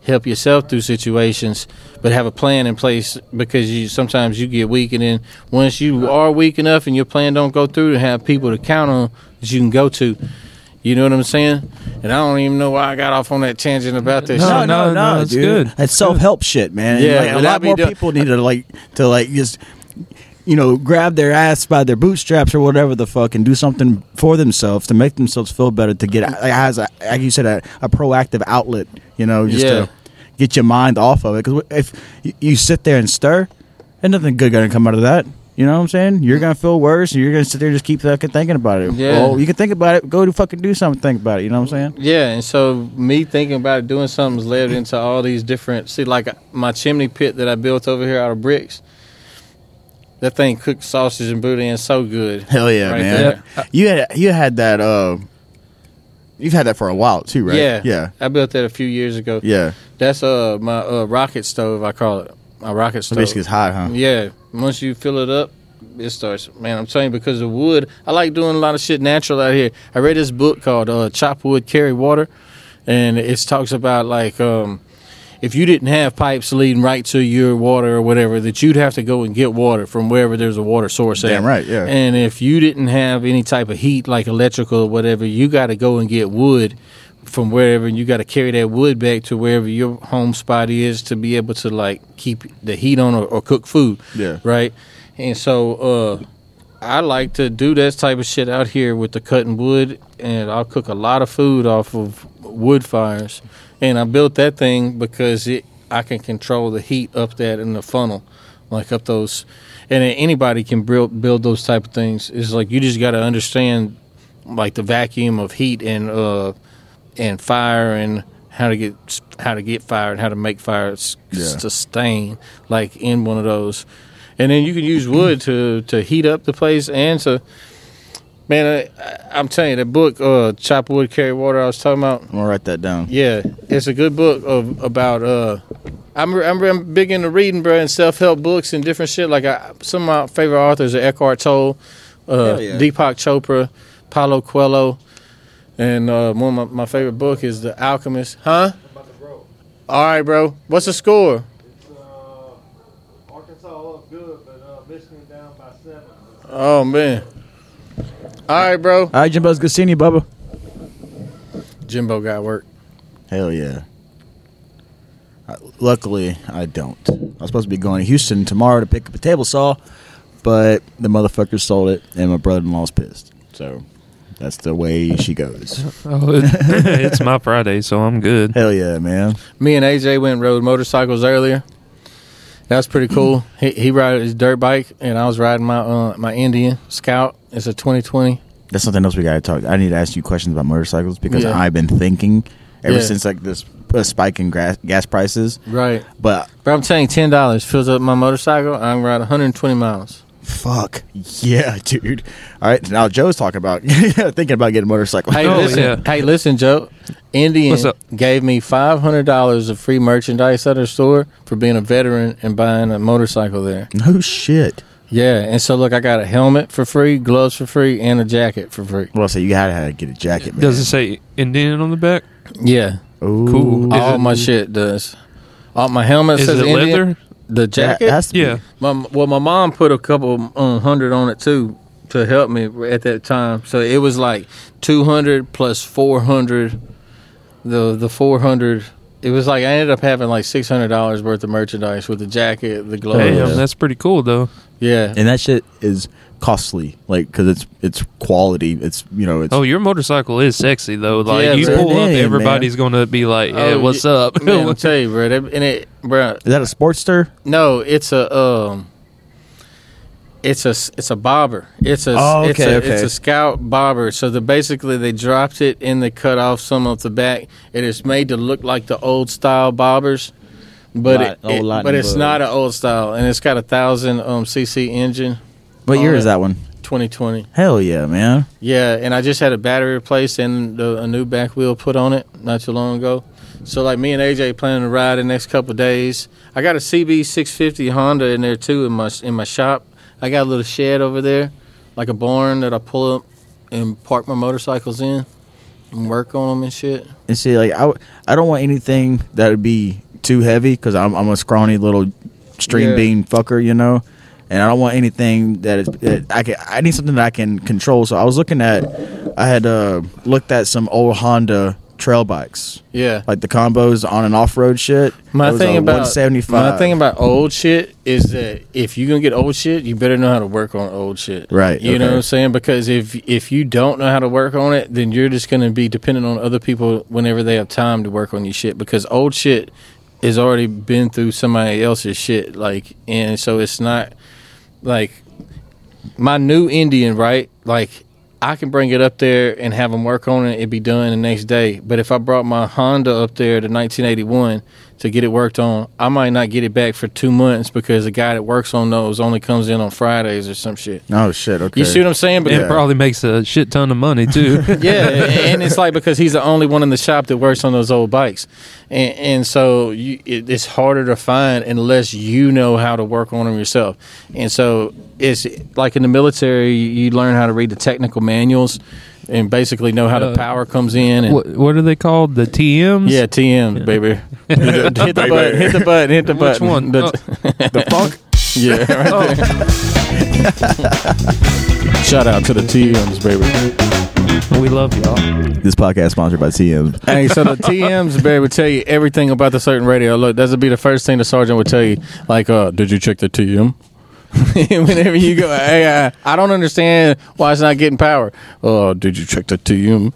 help yourself through situations but have a plan in place because you sometimes you get weak and then once you are weak enough and your plan don't go through to have people to count on that you can go to you know what I'm saying? And I don't even know why I got off on that tangent about this. No, shit. no, no, it's dude. good. That's self help shit, man. Yeah, Like, a lot I more do- people need to like to like just you know grab their ass by their bootstraps or whatever the fuck and do something for themselves to make themselves feel better to get like, as a, like you said a, a proactive outlet. You know, just Yeah. to get your mind off of it. Because if you, you sit there and stir, ain't nothing good gonna come out of that. You know what I'm saying? You're gonna feel worse, and you're gonna sit there and just keep fucking thinking about it. Yeah. Well, you can think about it. Go to fucking do something. Think about it. You know what I'm saying? Yeah, and so me thinking about doing something's led into all these different. See, like my chimney pit that I built over here out of bricks. That thing cooked sausage and boudin so good. Hell yeah, Right man! You had you had that. Uh, you've had that for a while too, right? Yeah, yeah, I built that a few years ago. yeah. That's uh my uh, rocket stove. I call it my rocket stove. basically, it's hot, huh? Yeah, once you fill it up, it starts. Man, I'm telling you, because of wood, I like doing a lot of shit natural out here. I read this book called uh, "Chop Wood, Carry Water," and it talks about like um, if you didn't have pipes leading right to your water or whatever, that you'd have to go and get water from wherever there's a water source. at. Damn right, yeah. And if you didn't have any type of heat, like electrical or whatever, you got to go and get wood from wherever, and you got to carry that wood back to wherever your home spot is to be able to like keep the heat on or, or cook food. Yeah. Right. And so uh, I like to do that type of shit out here with the cutting wood, and I'll cook a lot of food off of wood fires. And I built that thing because it I can control the heat up that in the funnel, like up those. And anybody can build build those type of things. It's like you just got to understand like the vacuum of heat and uh and fire and how to get how to get fire and how to make fire s- Yeah. sustain like in one of those and then you can use wood to to heat up the place and to man I, i'm telling you that book uh chop wood carry water i was talking about I'm gonna write that down. yeah it's a good book of about uh I'm, I'm, I'm big into reading, bro, and self help books and different shit. Like I, some of my favorite authors are Eckhart Tolle, uh, yeah. Deepak Chopra, Paulo Coelho, and uh, one of my, my favorite book is The Alchemist. Huh? All right, bro. What's the score? Arkansas up good, but uh, Michigan down by seven. Oh man. All right, bro. All right, Jimbo's good seeing you, Bubba. Jimbo got work. Hell yeah. Uh, luckily, I don't. I was supposed to be going to Houston tomorrow to pick up a table saw, but the motherfucker sold it, and my brother-in-law's pissed. So that's the way she goes. Oh, it, it's my Friday, so I'm good. Hell yeah, man. Me and AJ went and rode motorcycles earlier. That was pretty cool. he he rode his dirt bike, and I was riding my uh, my Indian Scout. It's a 2020. That's something else we got to talk. I need to ask you questions about motorcycles because Yeah. I've been thinking ever Yeah. since like this uh, spike in gas, gas prices. Right. But But I'm telling you, ten dollars fills up my motorcycle. I can ride 120 miles. Fuck yeah, dude. All right, now Joe's talking about thinking about getting a motorcycle. Hey, Oh, listen. yeah. Hey, listen, Joe. Indian What's up? gave me five hundred dollars of free merchandise at their store for being a veteran and buying a motorcycle there. no shit. Yeah, and so look, I got a helmet for free, gloves for free, and a jacket for free. Well, so you gotta have to get a jacket, man. Does it say Indian on the back? Yeah, Ooh. Cool. Is all it- my shit does. All my helmet Is says it Indian. leather? The That jacket. has to be. Yeah. My, well, my mom put a couple um, hundred on it too to help me at that time. So it was like two hundred plus four hundred. The the four hundred. It was like I ended up having like six hundred dollars worth of merchandise with the jacket, the gloves. Damn, that's pretty cool though. Yeah, and that shit is costly, like because it's it's quality. It's you know it's Oh, your motorcycle is sexy though. Like Yeah, you man. pull up, Hey, everybody's gonna be like, "Hey, Oh, what's y- up?" Man, I'll tell you, bro. that- And it, bro. is that a Sportster? No, it's a um. It's a it's a bobber. It's a Oh, it's okay, a okay. it's a scout bobber. So the basically they dropped it and they cut off some of the back. It is made to look like the old style bobbers, but Lot- it, old it- but it's not an old style, and it's got a thousand um cc engine. What year yeah. is that one? 2020. Hell yeah, man. Yeah, and I just had a battery replaced and the, a new back wheel put on it not too long ago. So like me and AJ planning to ride the next couple of days. I got a CB 650 Honda in there too in my in my shop. I got a little shed over there, like a barn that I pull up and park my motorcycles in and work on them and shit. And see, like I, I don't want anything that would be too heavy because I'm I'm a scrawny little stream Yeah. bean fucker, you know. And I don't want anything that is that I can. I need something that I can control. So I was looking at, I had uh, looked at some old Honda trail bikes, Yeah. like the combos on and off road shit. My thing about 175. my thing about old shit is that if you're gonna get old shit, you better know how to work on old shit. Right, You know what I'm saying? Because if if you don't know how to work on it, then you're just gonna be dependent on other people whenever they have time to work on your shit. Because old shit has already been through somebody else's shit. Like, and so it's not like my new Indian, right? Like I can bring it up there and have them work on it. It'd be done the next day. But if I brought my Honda up there to 1981 to get it worked on, I might not get it back for two months because the guy that works on those only comes in on Fridays or some shit. oh shit, okay. You see what I'm saying? But It Because, probably makes a shit ton of money too. yeah, and it's like because he's the only one in the shop that works on those old bikes, and, and so you, it, it's harder to find unless you know how to work on them yourself. And so it's like in the military, you, you learn how to read the technical manuals and basically know how the Uh, power comes in. And what, what are they called? The TMs? yeah, TM baby, hit the, hit the button, hit the button, hit the Which button. one? The- Oh. the funk. yeah, right Oh, there. Shout out to the TMs, baby. we love y'all. This podcast sponsored by TMs. Hey, so the TMs, baby, would tell you everything about the certain radio. Look, that would be the first thing the sergeant would tell you. Like, uh, did you check the TM? Whenever you go, hey, uh, I don't understand why it's not getting power. Oh, did you check the TM?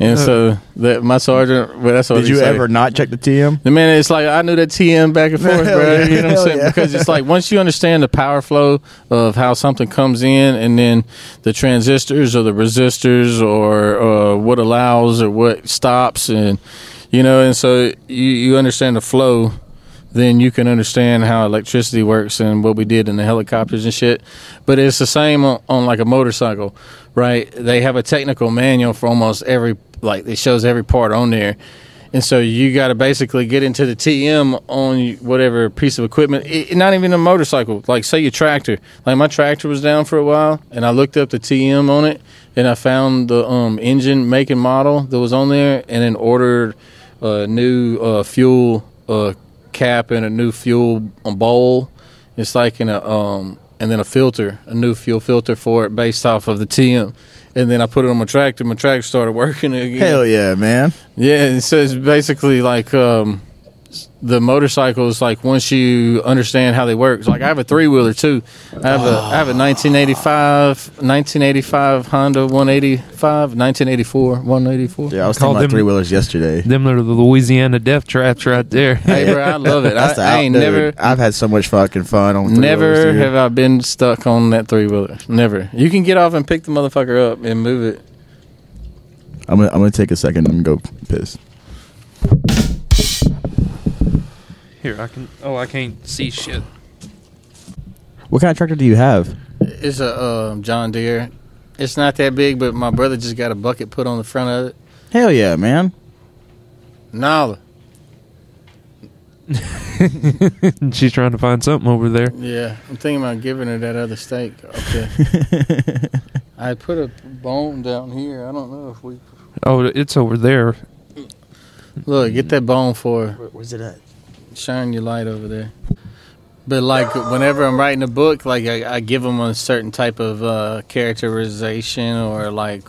And so that my sergeant, well, that's what Did you ever not check the TM? The man, it's like I knew that TM back and forth, bro. yeah. You know what I'm saying? yeah. Because it's like once you understand the power flow of how something comes in, and then the transistors or the resistors or uh, what allows or what stops, and you know, and so you you understand the flow. Then you can understand how electricity works and what we did in the helicopters and shit. But it's the same on, on like a motorcycle, right? They have a technical manual for almost every like it shows every part on there. And so you got to basically get into the TM on whatever piece of equipment, it, not even a motorcycle. Like say your tractor. Like my tractor was down for a while, and I looked up the TM on it, and I found the um, engine make and model that was on there, and then ordered a new uh, fuel uh, cap and a new fuel bowl, It's like in a um, and then a filter, a new fuel filter for it based off of the TM. And then I put it on my tractor. My tractor started working again. Hell yeah, man. Yeah, and so it's basically like um, the motorcycles. Like once you understand how they work, like I have a three wheeler too. I have a I have a 1985 1985 Honda 185 1984 184. Yeah, I was Call talking about them- three wheelers yesterday. Them are the Louisiana death traps right there. Hey, bro, I love it. I, That's the I out, ain't dude. never. I've had so much fucking fun on. Never three-wheelers, dude. have I been stuck on that three wheeler. Never. You can get off and pick the motherfucker up and move it. I'm gonna, I'm gonna take a second and go piss. Here, I can. Oh, I can't see shit. What kind of tractor do you have? It's a um, John Deere. It's not that big, but my brother just got a bucket put on the front of it. Hell yeah, man. Nala. She's trying to find something over there. Yeah, I'm thinking about giving her that other steak. Okay. I put a bone down here. I don't know if we Oh, it's over there. look. Get that bone for her. Where's it at? Shine your light over there. But like whenever I'm writing a book, like I, I give them a certain type of uh, characterization, or like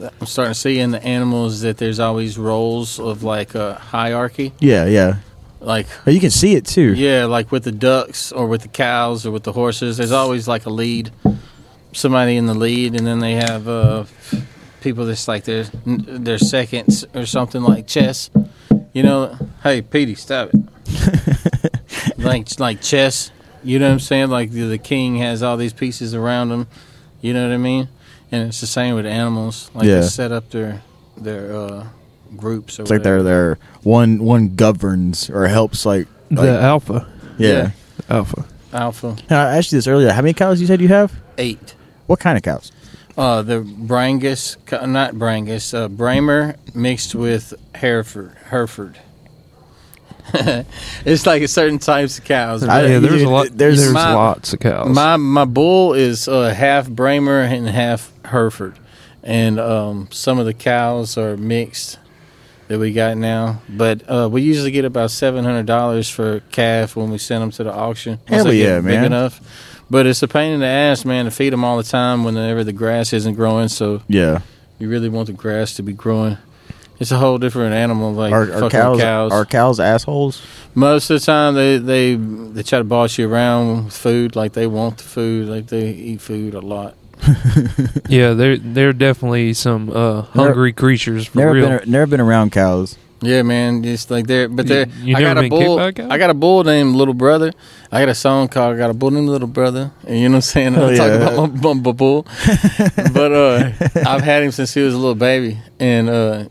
I'm starting to see in the animals that there's always roles of like a hierarchy. Yeah, yeah. Like Oh, you can see it too. yeah, like with the ducks or with the cows or with the horses, there's always like a lead, somebody in the lead, and then they have uh, people that's like their their seconds or something like chess. You know, hey Petey, stop it. like like chess. You know what I'm saying? Like the, the king has all these pieces around him. You know what I mean? And it's the same with animals. Like Yeah. they set up their their uh, groups. Or It's like whatever. they're they're one one governs or helps like, The alpha. yeah. yeah. Alpha. alpha Now, I asked you this earlier. How many cows you said you have? eight. What kind of cows? Uh, the Brangus, not Brangus, uh, Bramer mixed with Hereford. Hereford. it's like a certain types of cows. I- yeah, there's a lot. there's- There's, my- lots of cows. My my bull is uh, half Bramer and half Hereford, and um, some of the cows are mixed that we got now. But uh, we usually get about seven hundred dollars for a calf when we send them to the auction. Hell they get yeah, big man. enough. But it's a pain in the ass, man, to feed them all the time whenever the grass isn't growing. So Yeah. you really want the grass to be growing. It's a whole different animal, like Are, fucking are cows, cows. are cows assholes? Most of the time, they they they try to boss you around with food. Like they want the food. Like they eat food a lot. yeah, they're they're definitely some uh, hungry creatures for Never real. been never been around cows. Yeah, man. Just like they're, but You- they're. you I got a bull. kicked by a cow? I got a bull named Little Brother. I got a song called "I Got a Bull Named Little Brother," and you know what I'm saying. Hell I'm yeah. talking about my, my bull, but uh, I've had him since he was a little baby, and uh,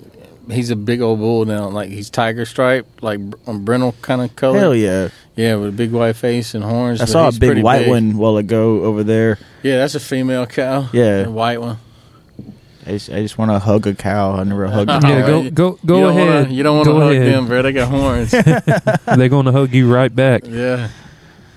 he's a big old bull now. Like he's tiger striped, like um, brindle kind of color. Hell yeah! Yeah, with a big white face and horns. I saw a big white big. one while ago over there. Yeah, that's a female cow. Yeah. a white one. I just, I just want to hug a cow. I never hugged a cow. yeah, go go go you ahead. Wanna, you don't want to hug ahead. them, bro. They got horns. They're gonna hug you right back. yeah.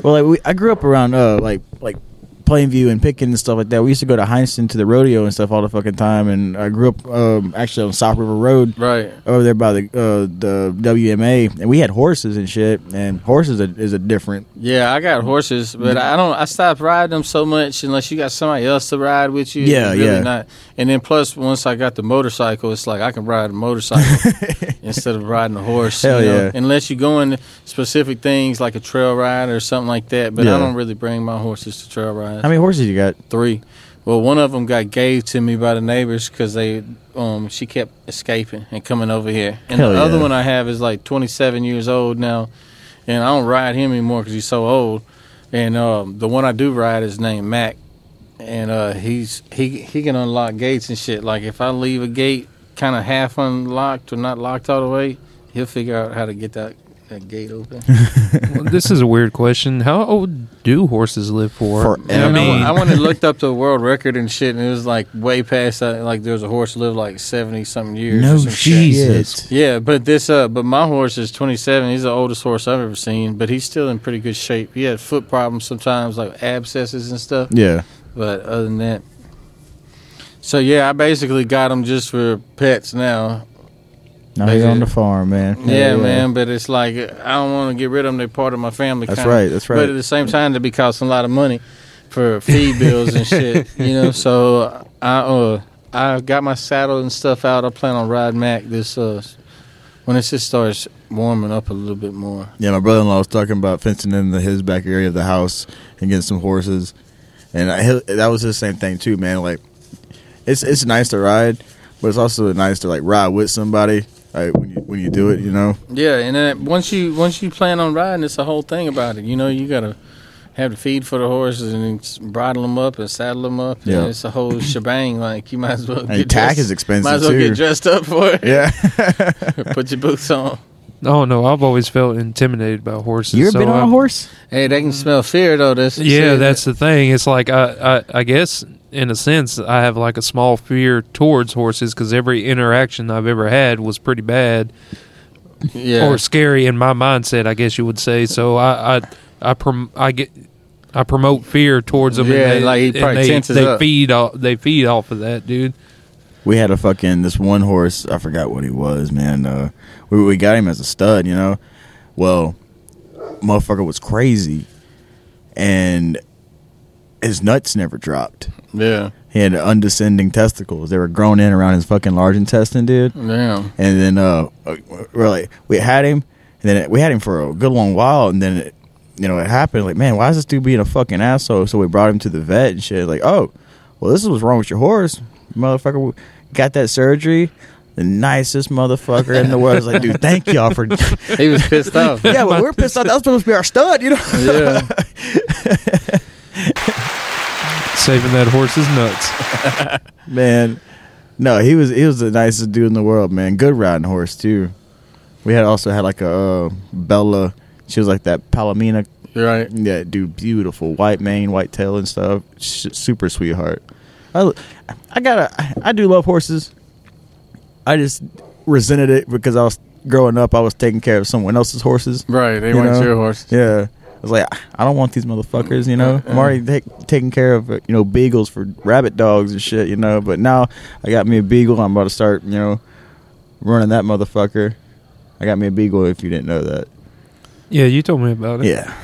Well, like we, I grew up around uh like like Plainview and Pickens and stuff like that. We used to go to Hineston to the rodeo and stuff all the fucking time. And I grew up um actually on South River Road Right. over there by the uh the WMA, and we had horses and shit. And horses are, is a different. Yeah, I got horses, but I don't. I stopped riding them so much unless you got somebody else to ride with you. Yeah, really yeah. Not. And then plus, once I got the motorcycle, it's like I can ride a motorcycle instead of riding a horse. Hell you know? yeah. Unless you go in specific things like a trail ride or something like that. But Yeah. I don't really bring my horses to trail rides. How many horses you got? Three. Well, one of them got gave to me by the neighbors because they, um, she kept escaping and coming over here. And Hell the other one I have is like 27 years old now, and I don't ride him anymore because he's so old. And um, the one I do ride is named Mac, and uh, he's he he can unlock gates and shit. Like if I leave a gate kind of half unlocked or not locked all the way, he'll figure out how to get that, that gate open. Well, this is a weird question. How old do horses live for? Forever. I mean, I went and looked up the world record and shit, and it was like way past that. Like there was a horse lived like seventy something years. No some shit. Jesus. Yeah, but this, uh, but my horse is twenty seven. He's the oldest horse I've ever seen, but he's still in pretty good shape. He had foot problems sometimes, like abscesses and stuff. Yeah. But other than that, so yeah, I basically got them just for pets now. Now he's on the farm, man. Yeah, man, but it's like I don't want to get rid of them. They're part of my family. That's kinda. right, that's right. But at the same time, they be costing a lot of money for feed bills and shit. You know, so I uh I got my saddle and stuff out. I plan on riding Mac this uh when it just starts warming up a little bit more. Yeah, my brother-in-law was talking about fencing in the, his back area of the house and getting some horses, and I, that was the same thing too, man. Like, it's it's nice to ride, but it's also nice to like ride with somebody. Like when you when you do it, you know. Yeah, and then once you once you plan on riding, it's a whole thing about it. You know, you gotta have to feed for the horses and bridle them up and saddle them up. Yeah. Yeah, it's a whole shebang. Like you might as well. And get tack dressed- is expensive Might as well too. get dressed up for it. Yeah, Put your boots on. Oh no, I've always felt intimidated by horses. you ever so been on a I'm- horse? Hey, they can smell fear though. This Yeah, shit. that's the thing. It's like I, I, I guess in a sense, I have like a small fear towards horses because every interaction I've ever had was pretty bad yeah. or scary in my mindset. I guess you would say. So I, I, I, prom- I get. I promote fear towards them. Yeah, and they, like he and probably they, tenses they up. feed off. They feed off of that, dude. We had a fucking this one horse. I forgot what he was, man. Uh, we we got him as a stud, you know. Well, motherfucker was crazy, and his nuts never dropped. Yeah. He had undescending testicles. They were grown in around his fucking large intestine, dude. Damn. And then uh, we're like, we had him, and then we had him for a good long while, and then it, you know it happened. Like, man, why is this dude being a fucking asshole? So we brought him to the vet and shit. Like, oh, well, this is what's wrong with your horse, motherfucker. We Got that surgery. The nicest motherfucker in the world. I was like, dude, thank y'all for. He was pissed off. yeah, but we're pissed off. That was supposed to be our stud, you know. Yeah. Saving that horse's nuts. man. No, he was he was the nicest dude in the world, man. Good riding horse too. We had also had like a uh, Bella. She was like that Palomino. Right. Yeah, dude, beautiful white mane, white tail, and stuff. Sh- super sweetheart. I, I gotta. I, I do love horses. I just resented it because I was growing up. I was taking care of someone else's horses. Right. They You weren't know? your horse. Yeah. I was like, I don't want these motherfuckers, you know. I'm already ta- taking care of, uh, you know, beagles for rabbit dogs and shit, you know. But now I got me a beagle. I'm about to start, you know, running that motherfucker. I got me a beagle. If you didn't know that, Yeah, you told me about it. yeah,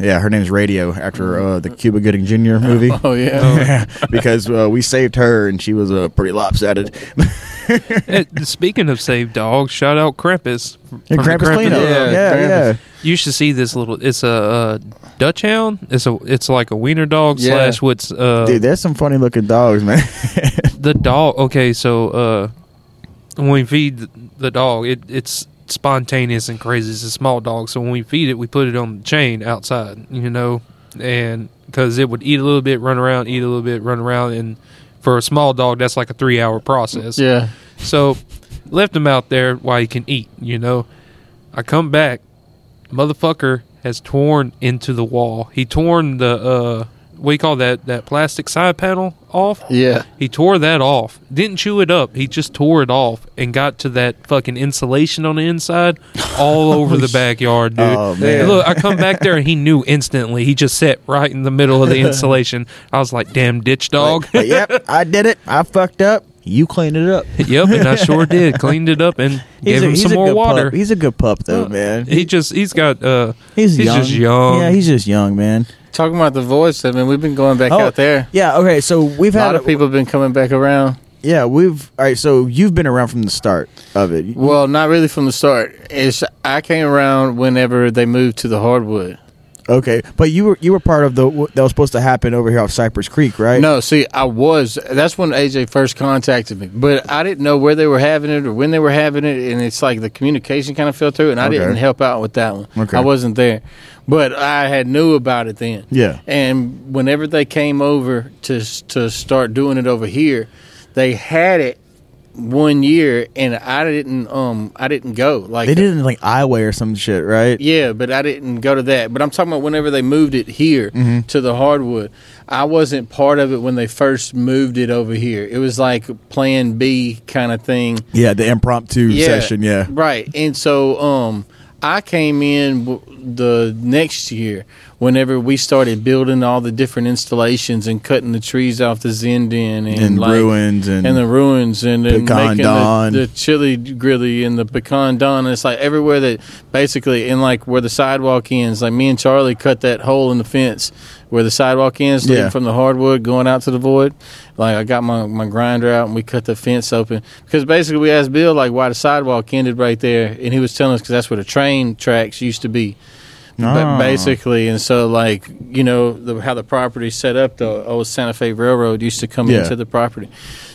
yeah. Her name's Radio after uh, the Cuba Gooding Jr. movie. Oh yeah. because uh, we saved her and she was uh, pretty lopsided. Speaking of saved dogs, shout out Krampus. from the Krampus Krampus- cleanup. Yeah, Yeah, yeah. You should see this little. It's a uh, Dutch Hound. It's a. It's like a wiener dog Yeah. slash what's uh Dude, there's some funny looking dogs, man. the dog. Okay, so uh, when we feed the- the dog, it it's spontaneous and crazy. It's a small dog, so when we feed it, we put it on the chain outside. You know, and because it would eat a little bit, run around, eat a little bit, run around, and for a small dog, that's like a three hour process. Yeah. So left him out there while he can eat, you know. I come back, motherfucker has torn into the wall. He torn the uh what do you call that that plastic side panel off? Yeah. He tore that off. Didn't chew it up. He just tore it off and got to that fucking insulation on the inside all over the backyard, dude. Oh, man. Look, I come back there and he knew instantly. He just sat right in the middle of the insulation. I was like, "Damn ditch dog." Like, yep, I did it. I fucked up. You cleaned it up. yep, and I sure did. Cleaned it up and gave a- him some more water. Pup. He's a good pup, though, man. He just he's got uh He's, he's young. just young. Yeah, he's just young, man. Talking about the voice, I mean, we've been going back Oh, out there. Yeah. Okay. So we've had A had lot of people have been coming back around. Yeah, we've. All right. So you've been around from the start of it. Well, not really from the start. It's I came around whenever they moved to the hardwood. Okay, but you were you were part of the that was supposed to happen over here off Cypress Creek, right? No, see, I was. That's when AJ first contacted me, but I didn't know where they were having it or when they were having it, and it's like the communication kind of fell through, and I Okay. didn't help out with that one. Okay. I wasn't there, but I had knew about it then. Yeah. And whenever they came over to to start doing it over here, they had it one year, and I didn't um I didn't go like They did it in like Iowa or some shit, right? yeah, but I didn't go to that. But I'm talking about whenever they moved it here Mm-hmm. to the hardwood. I wasn't part of it when they first moved it over here. It was like Plan B kind of thing. Yeah, the impromptu session. Yeah. right. And so, um, I came in w- the next year whenever we started building all the different installations and cutting the trees off the Zenden and, and like, ruins and, and the ruins and making the, the chili grilly and the pecan don. And it's like everywhere that basically in like where the sidewalk ends. Like me and Charlie cut that hole in the fence where the sidewalk ends, leading Yeah. from the hardwood going out to the void. Like I got my my grinder out and we cut the fence open because basically we asked Bill like why the sidewalk ended right there, and he was telling us because that's where the train tracks used to be. Ah. But basically, and so like you know the, how the property set up, the old Santa Fe Railroad used to come Yeah. into the property.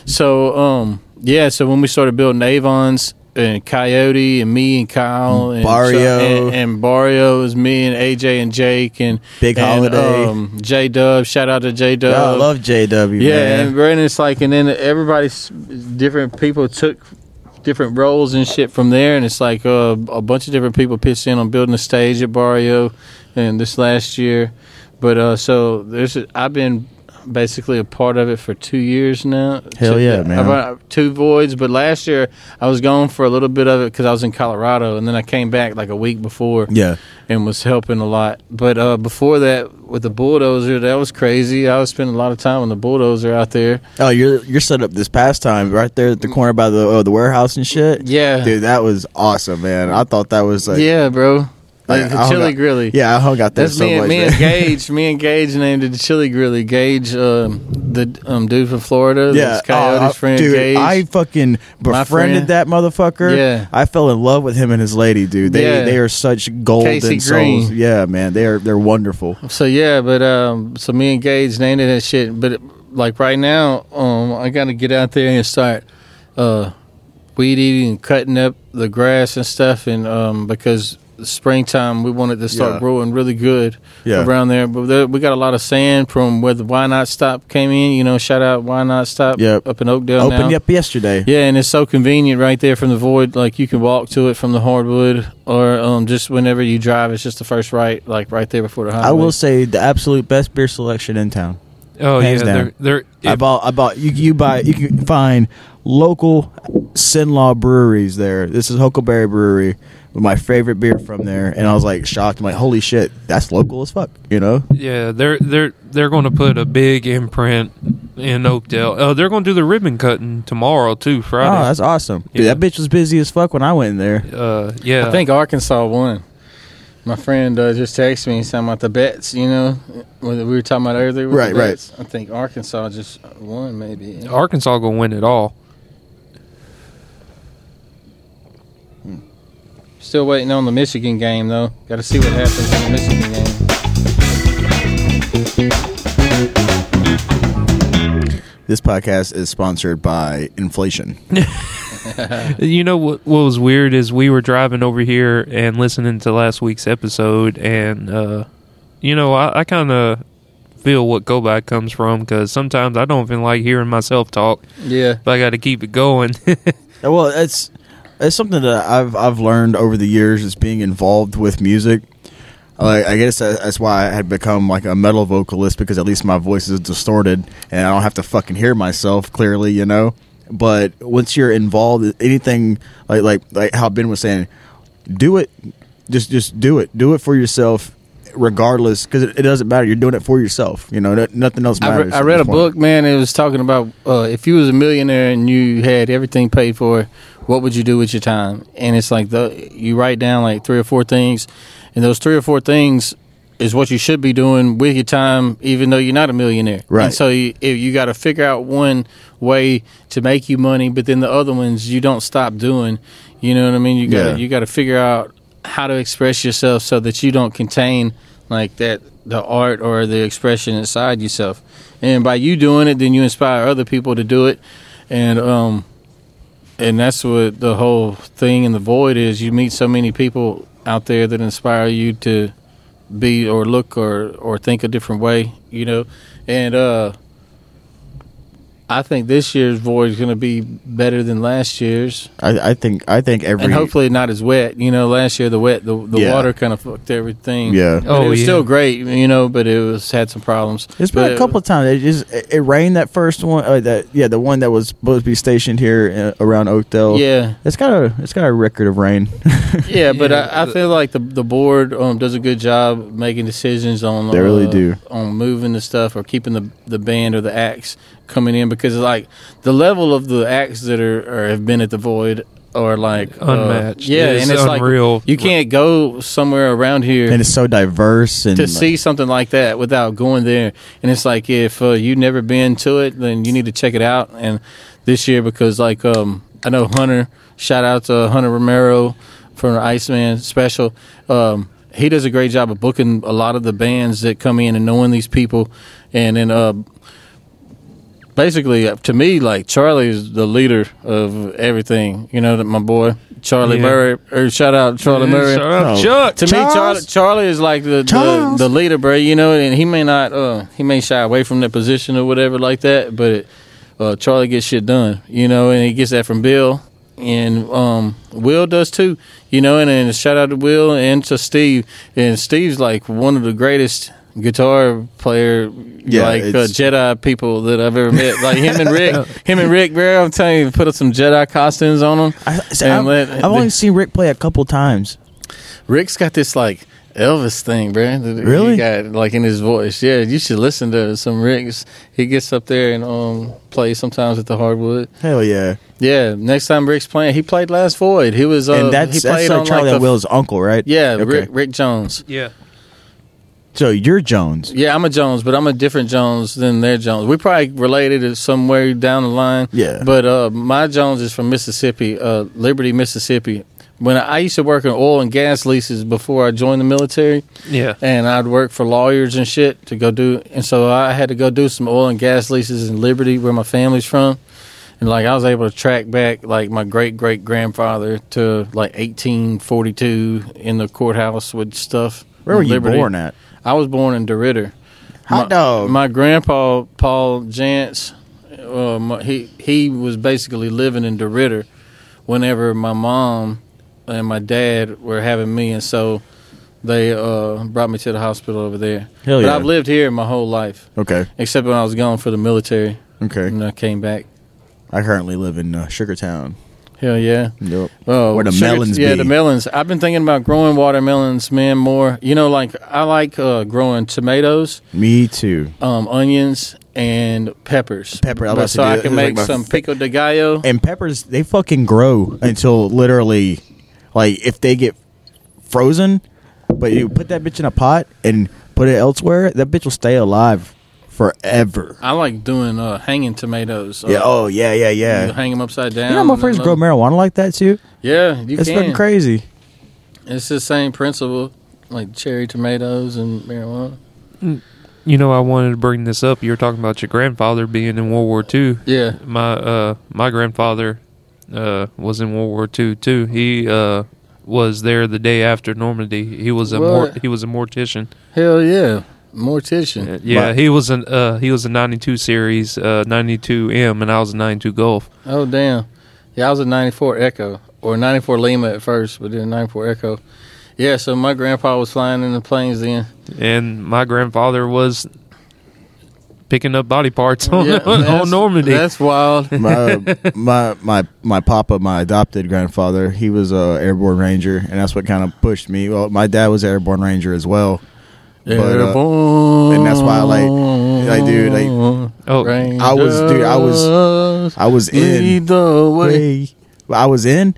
So um yeah, so when we started building Avons and Coyote and me and Kyle and Barrio. and, and Barrio is me and AJ and Jake and Big and, Holiday. um, J Dub. Shout out to J Dub. I love JW. Yeah, man. and it's like, and then everybody's different people took different roles and shit from there, and it's like uh, a bunch of different people pitched in on building a stage at Barrio, and this last year, but uh, so there's I've been basically a part of it for two years now. Hell Two- yeah, man. Two voids, but last year I was gone for a little bit of it because I was in Colorado, and then I came back like a week before yeah. and was helping a lot. But uh, before that, with the bulldozer, that was crazy. I was spending a lot of time on the bulldozer out there. Oh, you're you're set up this past time right there at the corner by the uh, the warehouse and shit. Yeah, Dude, that was awesome, man. I thought that was like yeah, bro. Like I- the chili out- grilly. Yeah, I hung out there That's so me, much. me and Gage. Me and Gage named it the chili grilly. Gage, um, the um, dude from Florida. Yeah, Coyote's I- friend. dude, Gage. I fucking befriended friend. that motherfucker. Yeah. I fell in love with him and his lady, dude. They Yeah. they are such golden Casey souls. Green. Yeah, man, they are they're wonderful. So yeah, but um, so me and Gage named it that shit. But like right now, um, I got to get out there and start uh, weed eating and cutting up the grass and stuff, and um, because springtime we wanted to start Yeah. growing really good Yeah. around there. But there, we got a lot of sand from where the Y-Not Stop came in. You know, shout out Y-Not Stop Yep. up in Oakdale Opened now. up yesterday. Yeah, and it's so convenient right there from the void. Like you can walk to it from the hardwood, or um, just whenever you drive, it's just the first right, like right there before the highway. I will say the absolute best beer selection in town. Oh Hands yeah, down. they're they're I bought I bought you you buy you can find local Cenla breweries there. This is Huckleberry Brewery with my favorite beer from there, and I was like shocked. I'm like, holy shit, that's local as fuck, you know? yeah they're they're they're going to put a big imprint in Oakdale. Oh, they're going to do the ribbon cutting tomorrow too, Friday. Oh, Friday. that's awesome. Dude, that bitch was busy as fuck when I went in there. uh, yeah, I think Arkansas won. My friend uh, just texted me something about the bets. You know, what we were talking about earlier. Right, right. I think Arkansas just won, maybe. Arkansas going to win it all. Still waiting on the Michigan game though. Got to see what happens in the Michigan game. This podcast is sponsored by inflation. You know what? What was weird is we were driving over here and listening to last week's episode, and uh, you know, I, I kind of feel what go back comes from because sometimes I don't even like hearing myself talk, Yeah, but I got to keep it going. Well, it's it's something that I've I've learned over the years is being involved with music. Like I guess that's why I had become like a metal vocalist because at least my voice is distorted and I don't have to fucking hear myself clearly, you know. But once you're involved, in anything like like like how Ben was saying, do it, just just do it, do it for yourself, regardless, because it, it doesn't matter. You're doing it for yourself, you know. no- Nothing else I, matters. re- I read a point. book, man. It was talking about uh, if you was a millionaire and you had everything paid for, what would you do with your time? And it's like the you write down like three or four things, and those three or four things is what you should be doing with your time, even though you're not a millionaire. Right. And so you, if you got to figure out one way to make you money, but then the other ones you don't stop doing. You know what I mean? You got to Yeah. you got to figure out how to express yourself so that you don't contain like that the art or the expression inside yourself. And by you doing it, then you inspire other people to do it. And um and that's what the whole thing in the void is. You meet so many people out there that inspire you to be or look or or think a different way, you know. And uh I think this year's void is going to be better than last year's, I, I think I think every and hopefully not as wet. You know, last year the wet, the, the Yeah. water kind of fucked everything. yeah. But Oh, it was yeah. still great, you know, but it was had some problems. It's been But- a couple of times. It just it, it rained that first one. Uh, that yeah, the one that was supposed to be stationed here uh, around Oakdale. Yeah, it's got a it's got a record of rain. yeah, but Yeah, I, I the- feel like the the board um, does a good job making decisions on. They really uh, do. on moving the stuff or keeping the the band or the acts coming in because like the level of the acts that are or have been at the void are like uh, Unmatched. yeah, It's and it's unreal. like you can't go somewhere around here and it's so diverse and to like, see something like that without going there. And it's like if uh, you've never been to it, then you need to check it out. And this year, because like um, I know Hunter, shout out to Hunter Romero from the Iceman special. Um, he does a great job of booking a lot of the bands that come in and knowing these people, and then uh, basically uh, to me, like Charlie is the leader of everything. You know that my boy Charlie Yeah. Murray. Or shout out Charlie Murray. Shout out Oh. Chuck. To me, Charlie, Charlie is like the, the the leader, bro. You know, and he may not, uh, he may shy away from that position or whatever like that, but uh, Charlie gets shit done. You know, and he gets that from Bill, and um, Will does too. You know, and then shout out to Will and to Steve. And Steve's like one of the greatest guitar player, Yeah, like uh, Jedi people that I've ever met. Like him and Rick, him and Rick, bro. I'm telling you, put up some Jedi costumes on them. I, see, I've, let- I've only seen Rick play a couple times. Rick's got this like Elvis thing, bro. that Really? He got like in his voice. Yeah, you should listen to some Rick's. He gets up there and um plays sometimes at the hardwood. Hell yeah! Yeah, next time Rick's playing, he played last Void. He was uh, and that's he that's played like on Charlie like the, Will's uncle, right? Yeah, Okay. Rick, Rick Jones. Yeah. So you're Jones. Yeah, I'm a Jones, but I'm a different Jones than their Jones. We probably related to somewhere down the line. Yeah. But uh, my Jones is from Mississippi, uh, Liberty, Mississippi. When I, I used to work in oil and gas leases before I joined the military, Yeah. and I'd work for lawyers and shit to go do. And so I had to go do some oil and gas leases in Liberty, where my family's from. And like I was able to track back like my great great grandfather to like 1842 in the courthouse with stuff. Where were you Liberty. born at? I was born in DeRidder. Hot my, dog. My grandpa Paul Jantz, uh, my, he he was basically living in DeRidder whenever my mom and my dad were having me, and so they uh, brought me to the hospital over there. Hell yeah. but. I've lived here my whole life, Okay. except when I was gone for the military, Okay. and I came back. I currently live in uh, Sugartown. Hell yeah! Yep. Oh, Where the sugar- melons Yeah, be. the melons. I've been thinking about growing watermelons, man. More, you know, like I like uh, growing tomatoes. Me too. um, onions and peppers. Pepper, I was about to so I can was like make some fa- pico de gallo. And peppers, they fucking grow until literally, like, if they get frozen, but you put that bitch in a pot and put it elsewhere, that bitch will stay alive forever. I like doing uh, hanging tomatoes. Uh, Yeah. Oh, yeah, yeah, You yeah. hang them upside down. You know, my motherfuckers then grow let- marijuana like that too. Yeah, you It's can. fucking crazy. It's the same principle, like cherry tomatoes and marijuana. You know, I wanted to bring this up. You were talking about your grandfather being in World War II. Yeah. My uh, my grandfather uh, was in World War II too. He uh, was there the day after Normandy. He was a mor- he was a mortician. Hell yeah, mortician. Uh, yeah, he was an uh, he was a '92 series, uh, '92 M, and I was a '92 Golf. Oh damn. Yeah, I was a '94 Echo or '94 Lima at first, but then '94 Echo. Yeah, so my grandpa was flying in the planes then. and my grandfather was picking up body parts on, Yeah, on, that's- Normandy. That's wild. my my my my papa, my adopted grandfather, he was a airborne ranger, and that's what kind of pushed me. Well, my dad was an airborne ranger as well, but, uh, and that's why I like- like, dude, like, oh, I was- dude, I was- I was in. Lead the way. Way. I was in,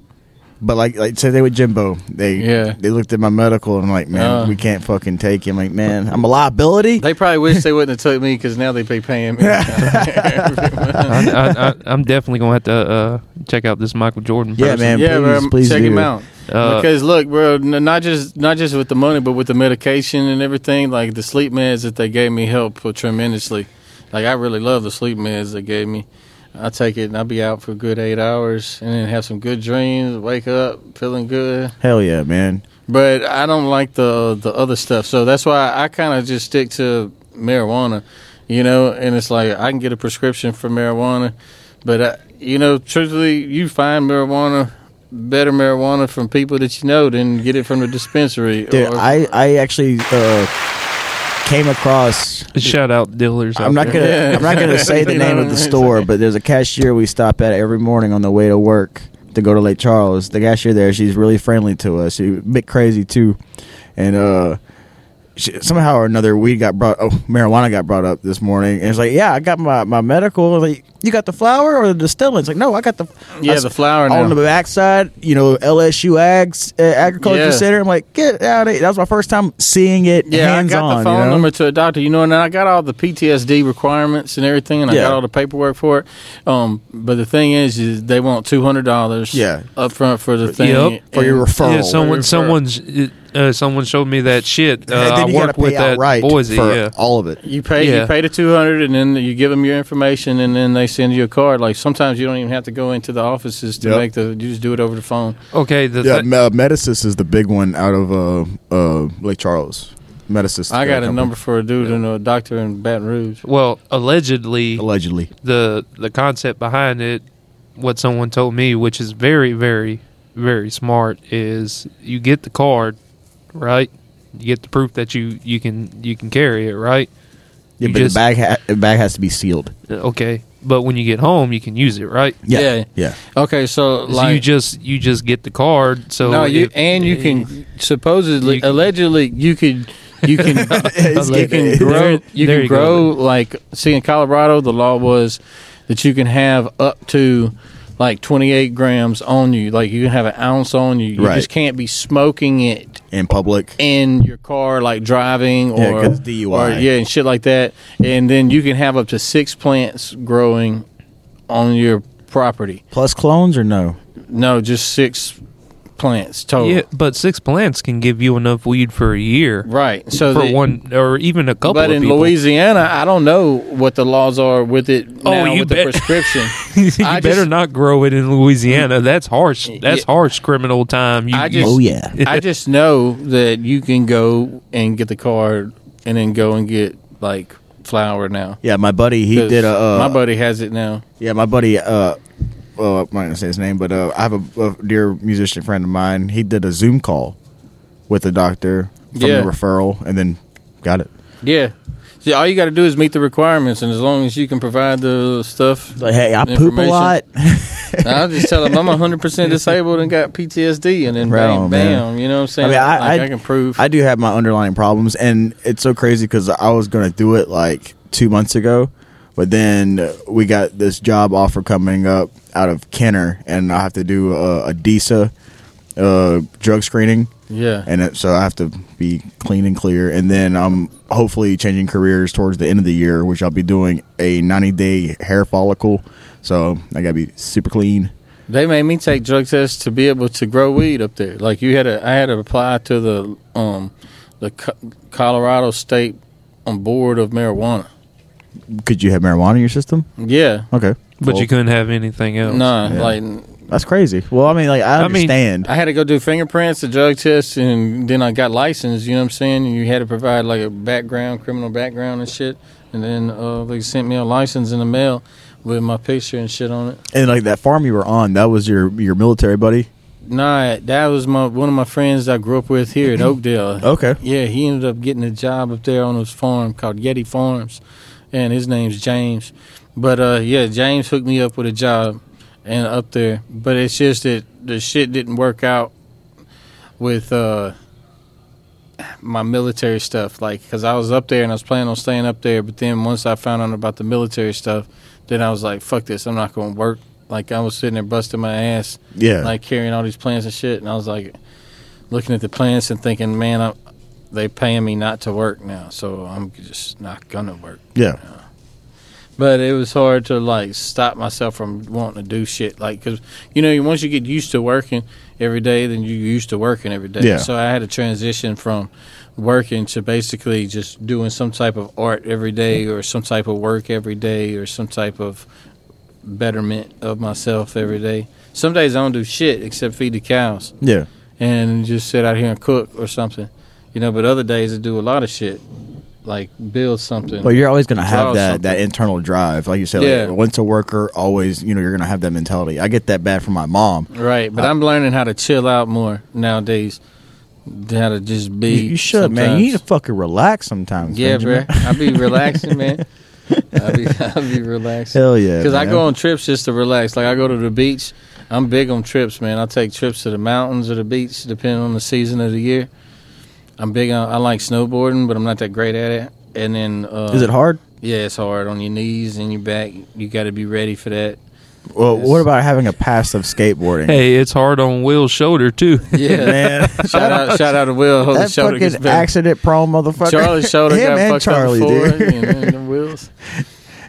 but like like say they with Jimbo, they Yeah. they looked at my medical and I'm like, man, Uh. we can't fucking take him. Like, man, I'm a liability. They probably wish they wouldn't have took me because now they be paying me. I, I, I, I'm definitely gonna have to uh, check out this Michael Jordan. Yeah, person. man. yeah, please, bro, please check do. him out. Uh, because look, bro, n- not just not just with the money, but with the medication and everything. Like the sleep meds that they gave me helped tremendously. Like I really love the sleep meds they gave me. I take it and I'll be out for a good eight hours and then have some good dreams. Wake up feeling good. Hell yeah, man. But I don't like the the other stuff, so that's why I kind of just stick to marijuana. you know, and it's like I can get a prescription for marijuana, but uh, you know, truthfully, you find marijuana better marijuana from people that you know than get it from the dispensary. Dude, or- I I actually uh, came across. Shout out dealers. I'm out not there. gonna Yeah. I'm not gonna say the name of the store, but there's a cashier we stop at every morning on the way to work to go to Lake Charles. The cashier there, she's really friendly to us. She's a bit crazy too, and uh. She, somehow or another, weed got brought. Oh, marijuana got brought up this morning, and it's like, yeah, I got my my medical. Like, you got the flower or the distillant? It's like, no, I got the Yeah, I- the flower on now. the backside. You know, LSU Ags uh, Agriculture Yeah. Center. I'm like, get out of here. That was my first time seeing it Yeah, hands I got on. the phone you know? number to a doctor, you know, and I got all the PTSD requirements and everything, and I Yeah. got all the paperwork for it. Um, but the thing is, is they want two hundred dollars, Yeah. up front for the thing, Yep. For your referral. Yeah, someone, Referral. someone's, uh, someone showed me that shit. Uh, then I you gotta work with that outright Boise. for Yeah, all of it. You pay, you pay the two hundred, and then you give them your information, and then they send you a card. Like sometimes you don't even have to go into the offices to Yep. make the. You just do it over the phone. okay. The Yeah, thi- Me- Medicis is the big one out of uh, uh, Lake Charles. Medicis. I got a company. number for a dude and a doctor in Baton Rouge. well, allegedly, allegedly. the the concept behind it, what someone told me, which is very, very, very smart, is you get the card, right? You get the proof that you you can you can carry it, right? Yeah, You but just- the bag ha- the bag has to be sealed. Uh, Okay, but when you get home, you can use it, right? Yeah, Yeah. yeah. Okay, so So like you just you just get the card. So no, you if- and you can supposedly, You can- allegedly, you could, you can, you can grow, you there can you grow go. like. See, in Colorado, the law was that you can have up to like 28 grams on you. Like you can have an ounce on you. You Right. just can't be smoking it In public. in your car, like driving or Yeah, DUI. or yeah, and shit like that. And then you can have up to six plants growing on your property. Plus clones or no? No, just six plants total. yeah, but six plants can give you enough weed for a year. Right. So for the- one or even a couple But of in people. Louisiana, I don't know what the laws are with it Oh, now you with bet- the prescription. you I better just- not grow it in Louisiana. That's harsh. That's Yeah. harsh criminal time. You, I you- just- Oh yeah. I just know that you can go and get the card and then go and get like flower now. Yeah, my buddy he did a uh, my buddy has it now. Yeah, my buddy. Uh, well, I'm not gonna say his name, but uh, I have a, a dear musician friend of mine. He did a Zoom call with the doctor from Yeah. the referral, and then got it. Yeah. See, all you got to do is meet the requirements, and as long as you can provide the stuff, Like, hey, I poop a lot. I'll just tell them I'm 100 percent disabled and got PTSD, and then Right bam, on, man. bam. You know what I'm saying? I mean, I- like, I- I can prove. I do have my underlying problems, and it's so crazy because I was gonna do it like two months ago, but then we got this job offer coming up out of Kenner, and I have to do a, a DISA uh, drug screening. yeah. and it, so I have to be clean and clear. And then I'm hopefully changing careers towards the end of the year, which I'll be doing a 90 day hair follicle. So I gotta be super clean. They made me take drug tests to be able to grow weed up there. Like you had to, I had to apply to the um the Co- Colorado State on board of marijuana. Could you have marijuana in your system? Yeah, Okay, but Cool. you couldn't have anything else. No, Yeah. like That's crazy. Well, I mean, like I I mean, understand. I had to go do fingerprints, the drug test, and then I got licensed. You know what I'm saying? And you had to provide like a background, criminal background and shit. And then uh, they sent me a license in the mail with my picture and shit on it. and like that farm you were on, that was your your military buddy. Nah, that was my one of my friends I grew up with here in Oakdale. Okay. Yeah, he ended up getting a job up there on his farm called Yeti Farms, and his name's James. But uh, yeah, James hooked me up with a job and up there. But it's just that the shit didn't work out with uh, my military stuff. Like, because I was up there and I was planning on staying up there, but then once I found out about the military stuff, then I was like, fuck this, I'm not going to work. Like, I was sitting there busting my ass Yeah. like carrying all these plants and shit. And I was like looking at the plants and thinking, man, they paying me not to work now, so I'm just not gonna work. yeah. But it was hard to like stop myself from wanting to do shit, like because you know once you get used to working every day, then you're used to working every day. Yeah. So I had to transition from working to basically just doing some type of art every day, or some type of work every day, or some type of betterment of myself every day. Some days I don't do shit except feed the cows Yeah. and just sit out here and cook or something, you know. But other days I do a lot of shit, like build something. But you're always gonna have that something. that internal drive, like you said. Yeah. Like, once a worker, always you know you're gonna have that mentality. I get that bad from my mom. right, but I'm learning how to chill out more nowadays. How to just be. you should, man. You need to fucking relax sometimes. Yeah, Benjamin. bro. I be relaxing, man. I be I be relaxing. Hell yeah. Because I go on trips just to relax. Like I go to the beach. I'm big on trips, man. I take trips to the mountains or the beach, depending on the season of the year. I'm big on. I like snowboarding, but I'm not that great at it. And then, uh, Is it hard? Yeah, it's hard on your knees and your back. You got to be ready for that. Well, Yes. what about having a passive skateboarding? Hey, it's hard on Will's shoulder too. Yeah, man. shout out, shout out to Will. Hope that shoulder fucking better. accident prone motherfucker. Charlie's shoulder Him got and fucked Charlie, up before. dude. You know, and the wheels.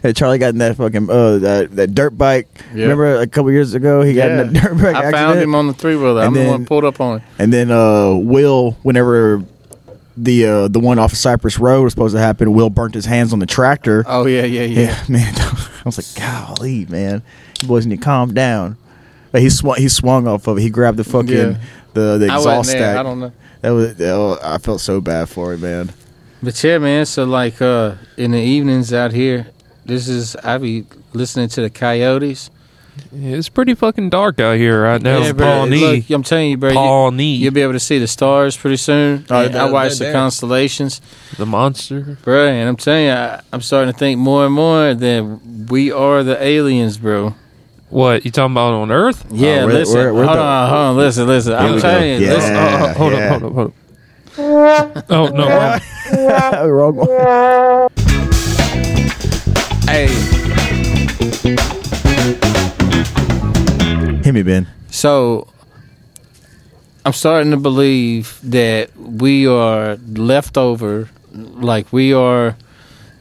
Hey, Charlie got in that fucking uh that, that dirt bike. Yeah. Remember a couple years ago he got in that dirt bike I accident. found him on the three wheeler. I'm And the then- one pulled up on him. And then uh Will, whenever the uh the one off of Cypress Road was supposed to happen, Will burnt his hands on the tractor. Oh yeah, yeah, yeah. yeah, man. I was like, golly, man, you boys need to calm down. But he swung he swung off of it. He grabbed the fucking Yeah. the the exhaust there. stack. I don't know. That was oh, I felt so bad for him, man. But yeah, man. So like uh in the evenings out here, this is I be listening to the coyotes. It's pretty fucking dark out here right now. yeah, bro. Pawnee. Look, I'm telling you, bro. You, Pawnee. you'll be able to see the stars pretty soon. Uh, and they're- I watch they're the there. constellations, the monster. bro. And I'm telling you, I, I'm starting to think more and more that we are the aliens, bro. What you talking about on Earth? Yeah, Oh, we're- listen. we're- we're hold the- on, hold on. Listen, listen. I'm we telling go. you. Listen. Oh, oh, hold yeah. up, hold up, hold up. Oh no! wrong. Wrong one. Hey, Hit me, Ben. So I'm starting to believe that we are left over, like we are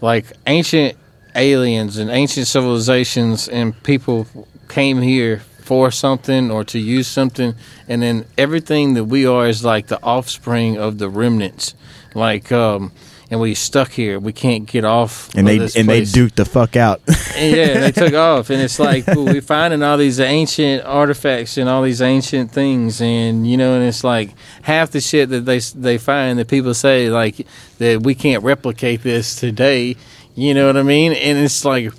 like ancient aliens and ancient civilizations, and people came here for something or to use something, and then everything that we are is like the offspring of the remnants, like um. And we stuck here. We can't get off. And they and place. they duked the fuck out. And yeah, they took off, and it's like well, we're finding all these ancient artifacts and all these ancient things, and you know, and it's like half the shit that they they find that people say like that we can't replicate this today. You know what I mean? And it's like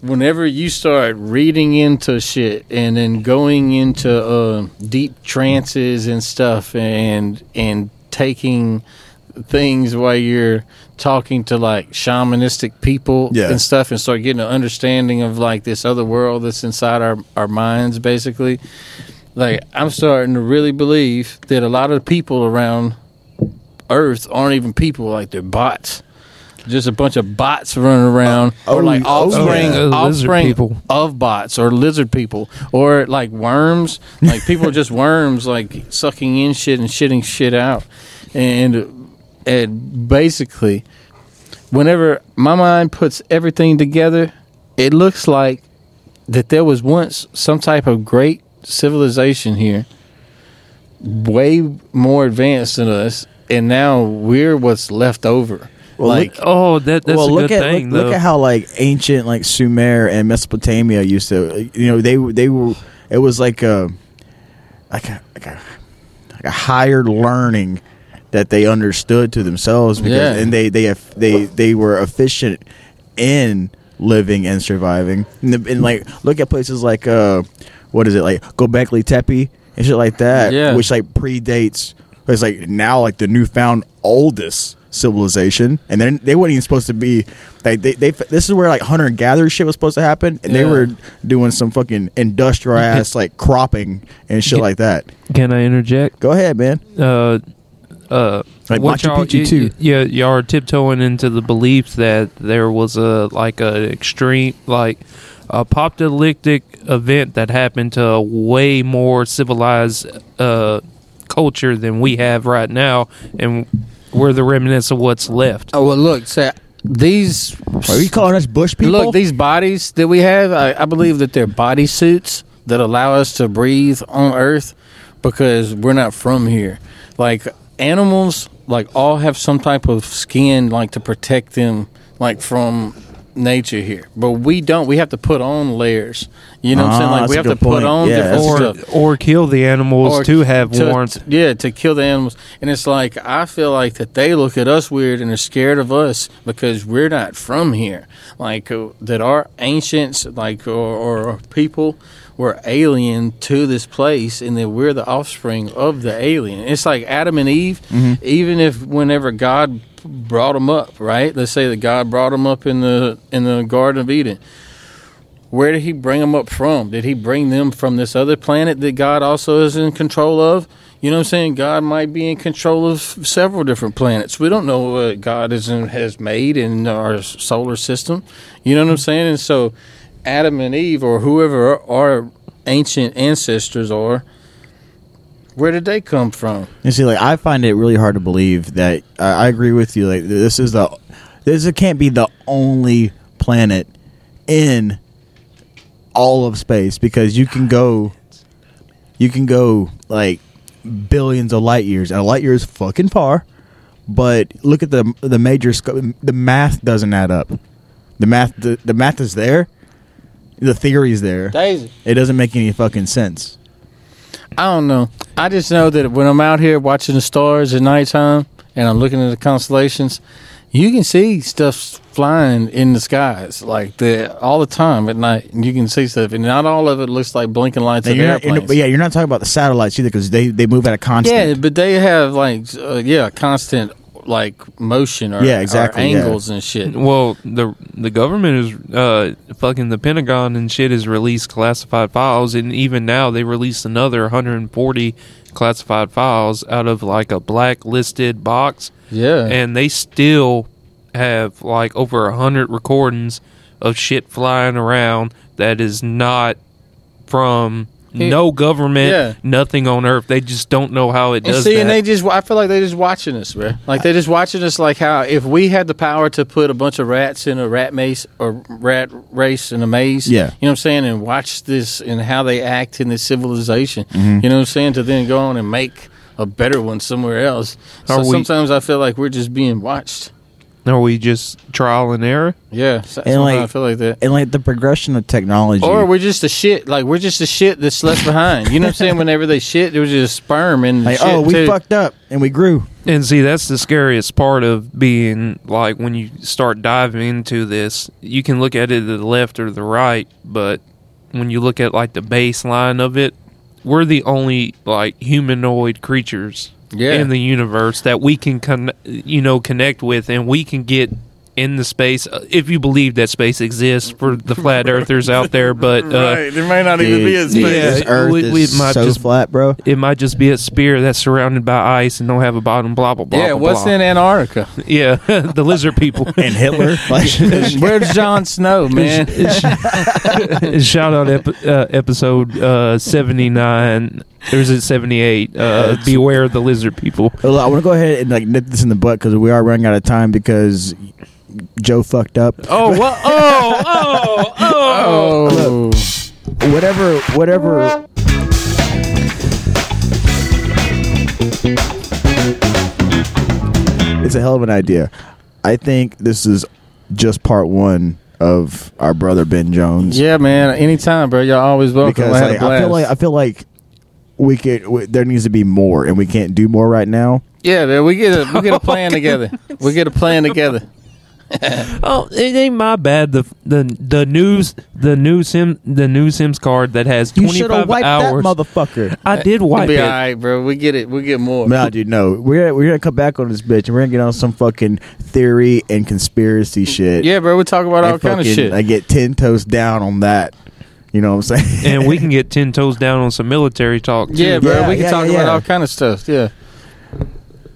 whenever you start reading into shit and then going into uh, deep trances and stuff, and and taking things while you're talking to like shamanistic people Yeah. and stuff and start getting an understanding of like this other world that's inside our, our minds basically like i'm starting to really believe that a lot of people around earth aren't even people like they're bots just a bunch of bots running around Oh, or like oh, offspring yeah. Uh, offspring people. of bots or lizard people or like worms like people are just worms like sucking in shit and shitting shit out and and basically whenever my mind puts everything together it looks like that there was once some type of great civilization here way more advanced than us and now we're what's left over Well, like Oh, that that's well, a look good at thing look, look at how like ancient like Sumer and Mesopotamia used to. You know, they they were. It was like a like a like a like a higher learning that they understood to themselves because Yeah. and they they they they were efficient in living and surviving. And, the, and like look at places like uh what is it like Gobekli Tepe and shit like that, Yeah. which like predates. It's like now like the newfound oldest civilization, and then they weren't even supposed to be. Like they, they this is where like hunter gatherer shit was supposed to happen, and they were doing some fucking industrial ass like cropping and shit like that. Can I interject? Go ahead, man. uh, uh, Like what Machu y'all, Picchu y- too. yeah, y'all are tiptoeing into the belief that there was a like a extreme like a apocalyptic event that happened to a way more civilized uh, culture than we have right now, and we're the remnants of what's left. oh well look so these Are you calling us bush people? Look, these bodies that we have, I, I believe that they're body suits that allow us to breathe on Earth because we're not from here. Like animals, like all have some type of skin, like to protect them, like from nature here, but we don't. We have to put on layers. You know what I'm saying? Ah, Like that's we a have to good put point. on Yeah, different or stuff. or kill the animals Or to have to- warmth. yeah, to kill the animals. And it's like I feel like that they look at us weird and are scared of us because we're not from here. Like uh, that our ancients, like or, or people, were alien to this place, and that we're the offspring of the alien. It's like Adam and Eve. Mm-hmm. Even if whenever God brought them up, right? Let's say that God brought them up in the in the Garden of Eden where did he bring them up from? Did he bring them from this other planet that God also is in control of? You know what I'm saying? God might be in control of several different planets. We don't know what God is in, has made in our solar system. You know what I'm saying? And so, Adam and Eve, or whoever our ancient ancestors are, where did they come from? You see, like I find it really hard to believe that I agree with you. Like this is the this can't be the only planet in all of space because you can go you can go like billions of light years and a light year is fucking far but look at the the major scope the math doesn't add up the math the, the math is there the theory is there Daisy. it doesn't make any fucking sense I don't know. I just know that when I'm out here watching the stars at nighttime and I'm looking at the constellations, you can see stuff flying in the skies like the all the time at night. And you can see stuff, and not all of it looks like blinking lights Now, of you're not, not- but yeah you're not talking about the satellites either because they, they move at a constant yeah, but they have like uh, yeah, constant like motion or, Yeah, exactly, or yeah. angles and shit. Well, the the government is uh, fucking the Pentagon and shit has released classified files, and even now they released another 140 classified files out of like a blacklisted box, Yeah, and they still have like over a hundred recordings of shit flying around that is not from Yeah. No government, Yeah. nothing on Earth. They just don't know how it And does see, that. and they just, I feel like they're just watching us, bro. Like they're just watching us like how if we had the power to put a bunch of rats in a rat maze or rat race in a maze, Yeah. you know what I'm saying, and watch this and how they act in this civilization, Mm-hmm. you know what I'm saying, to then go on and make a better one somewhere else. So we- sometimes I feel like we're just being watched. Are we just trial and error? Yeah, so- And, like- I feel like that. and like the progression of technology Or we're just a shit, like we're just a shit that's left behind. You know what I'm saying? Whenever they shit, there was just sperm and like shit oh we too. fucked up and we grew And see, that's the scariest part of being like when you start diving into this, you can look at it to the left or the right, but when you look at like the baseline of it, we're the only like humanoid creatures Yeah. in the universe that we can con- you know connect with and we can get in the space uh, if you believe that space exists for the flat earthers out there but uh, there may not Dude, space. this earth we- we is might so just- flat bro it might just be a spear that's surrounded by ice and don't have a bottom blah blah blah yeah, blah, what's blah. in Antarctica? Yeah, the lizard people. and hitler Where's Jon Snow, man? Shout out ep- uh, episode uh, 79. Or is it 78? Uh, beware of the lizard people. Well, I want to go ahead and like nip this in the butt because we are running out of time because Joe fucked up. Oh, what? Oh, oh, oh. Oh, Whatever, whatever. It's a hell of an idea. I think this is just part one of our brother Ben Jones. yeah, man. Anytime, bro. Y'all always welcome. because I had like, a blast. I feel like I feel like we could. W- there needs to be more, and we can't do more right now. yeah, man. We get a we get a oh plan together. We get a plan together. Oh, it ain't my bad. The the the news the new sim the new Sims card that has You twenty should have five wiped hours. that motherfucker. I did We'll wipe be it. all right, bro. We get it. We get more. No, dude, no. We're we're gonna come back on this bitch, and we're gonna get on some fucking theory and conspiracy shit. Yeah, bro. We talk about all And kind of fucking- shit. I get ten toes down on that. You know what I'm saying? and we can get ten toes down on some military talk. Too. yeah, bro. Yeah, we can yeah, talk yeah, about all kind of stuff. Yeah.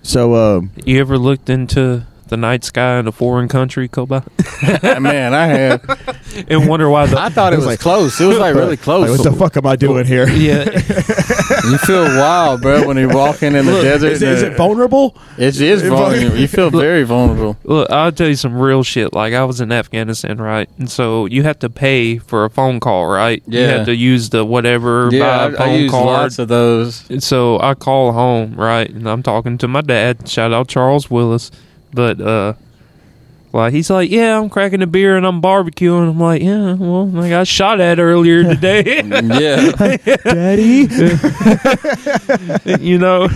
so, um, You ever looked into the night sky in a foreign country, Koba, man, I have. and wonder why the I thought it was like- close. It was like really close. like, what the fuck am I doing here? yeah You feel wild, bro, when you're walking in the desert. Is, it- is and it vulnerable? It is vulnerable. You feel very vulnerable. Look, I'll tell you some real shit. Like I was in Afghanistan, right? And so you have to pay for a phone call, right? Yeah. You have to use the whatever Yeah, buy a I, phone I use card. lots of those. And so I call home, right? And I'm talking to my dad. Shout out Charles Willis. But uh Like he's like, yeah, I'm cracking a beer and I'm barbecuing. I'm like, yeah, well, I got shot at earlier today. yeah. Daddy. you know,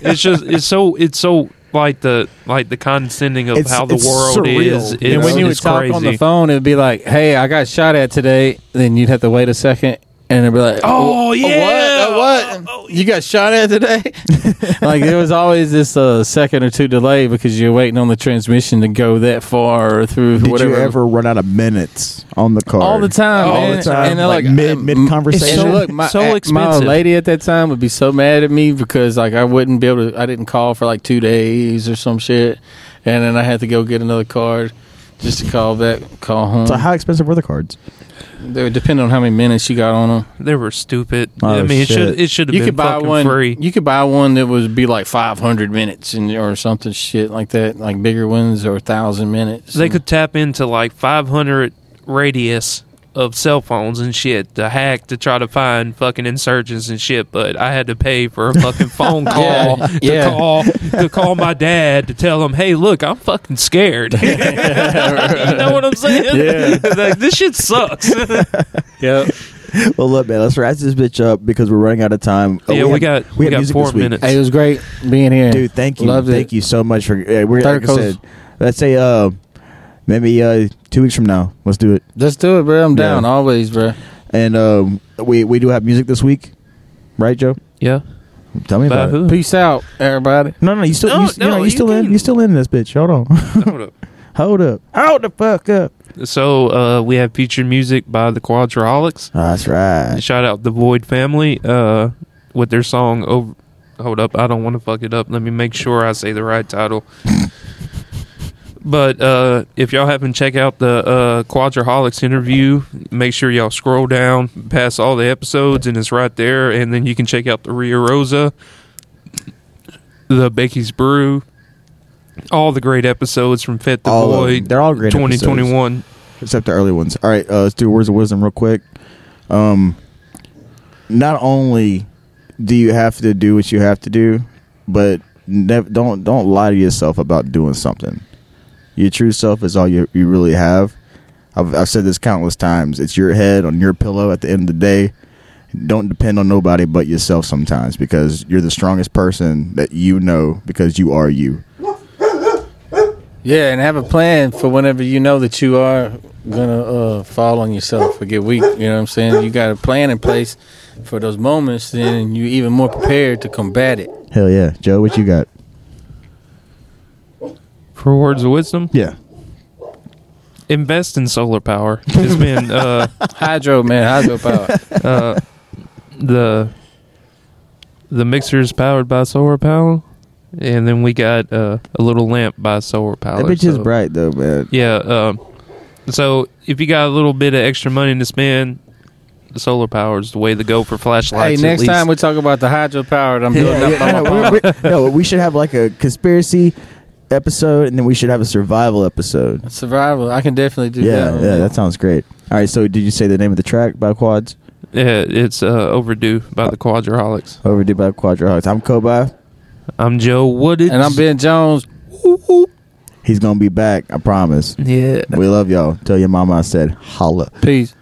it's just it's so it's so like the like the condescending of It's- how the world surreal, is. It's, and when you would it's talk crazy. on the phone, it'd be like, "Hey, I got shot at today." Then you'd have to wait a second, and it'd be like, Oh, yeah. what? Uh, what? You got shot at today?" like there was always this uh, second or two delay because you're waiting on the transmission to go that far or through Did whatever. you ever run out of minutes on the card? all the time, All man. the time, And they're like, like, mid um, mid conversation. So- look, my, so my lady at that time would be so mad at me because like I wouldn't be able to. I didn't call for like two days or some shit, and then I had to go get another card just to call back, call home. so how expensive were the cards? They would depend on how many minutes you got on them. They were stupid. Oh, I mean, it shit. should it should have You been could buy fucking one. free. You could buy one that would be like 500 minutes and or something shit like that, like bigger ones or thousand minutes. They could tap into like 500 radius of cell phones and shit to hack to try to find fucking insurgents and shit. But I had to pay for a fucking phone call Yeah, to yeah. call to call my dad to tell him, "Hey, look, I'm fucking scared." you know what I'm saying? Yeah. like, this shit sucks. Yep. Well, look, man, let's wrap this bitch up because we're running out of time. Oh, yeah, we, had- got we, had got music four this minutes. Hey, it was great being here, dude. Thank you, Loved thank it. you so much for. Yeah, we're Third like I Coast. said, let's say uh maybe uh two weeks from now. Let's do it. Let's do it, bro. I'm down Yeah. always, bro. And um, we we do have music this week, right, Joe? yeah, Tell me by about it. who? Peace out, everybody. No, no, you still, No, you, you no, know, you you still in, can- you still in this bitch. Hold on, Hold up. hold up, hold the fuck up. So uh, we have featured music by the Quadraholics. That's right. Shout out the Void family uh, with their song over. Hold up, I don't want to fuck it up. Let me make sure I say the right title. but uh, if y'all haven't checked out the uh, Quadraholics interview, make sure y'all scroll down past all the episodes, and it's right there. And then you can check out the Ria Rosa, the Becky's Brew, all the great episodes from Fit the All. Void. They're all great. 2021. except the early ones. All right, uh, let's do words of wisdom real quick. Um, not only do you have to do what you have to do, but nev- don't don't lie to yourself about doing something. Your true self is all you you really have. I've, I've said this countless times. It's your head on your pillow at the end of the day. Don't depend on nobody but yourself sometimes because you're the strongest person that you know because you are you. Yeah, and have a plan for whenever you know that you are gonna uh, fall on yourself or get weak. You know what I'm saying? You got a plan in place for those moments, then you're even more prepared to combat it. Hell yeah, Joe, what you got? For words of wisdom, Yeah, invest in solar power. It's been uh, Hydro, man, hydropower. uh, the the mixer is powered by solar power, and then we got uh, a little lamp by solar power. that bitch is so- bright though, man. Yeah. Um, so if you got a little bit of extra money to spend, the solar power is the way to go for hey, flashlights. at next least. time we talk about the hydropower that I'm building Yeah, up yeah, my no, we're- we're- no, we should have like a conspiracy episode, and then we should have a survival episode. Survival, I can definitely do Yeah, that. yeah, that sounds great. All right, so did you say the name of the track by Quads? yeah, it's uh, overdue by the Quadraholics. Overdue by Quadraholics. I'm Kobai. I'm Joe Woodage, And I'm Ben Jones. He's gonna be back. I promise. Yeah. We love y'all. Tell your mama I said holla. Peace.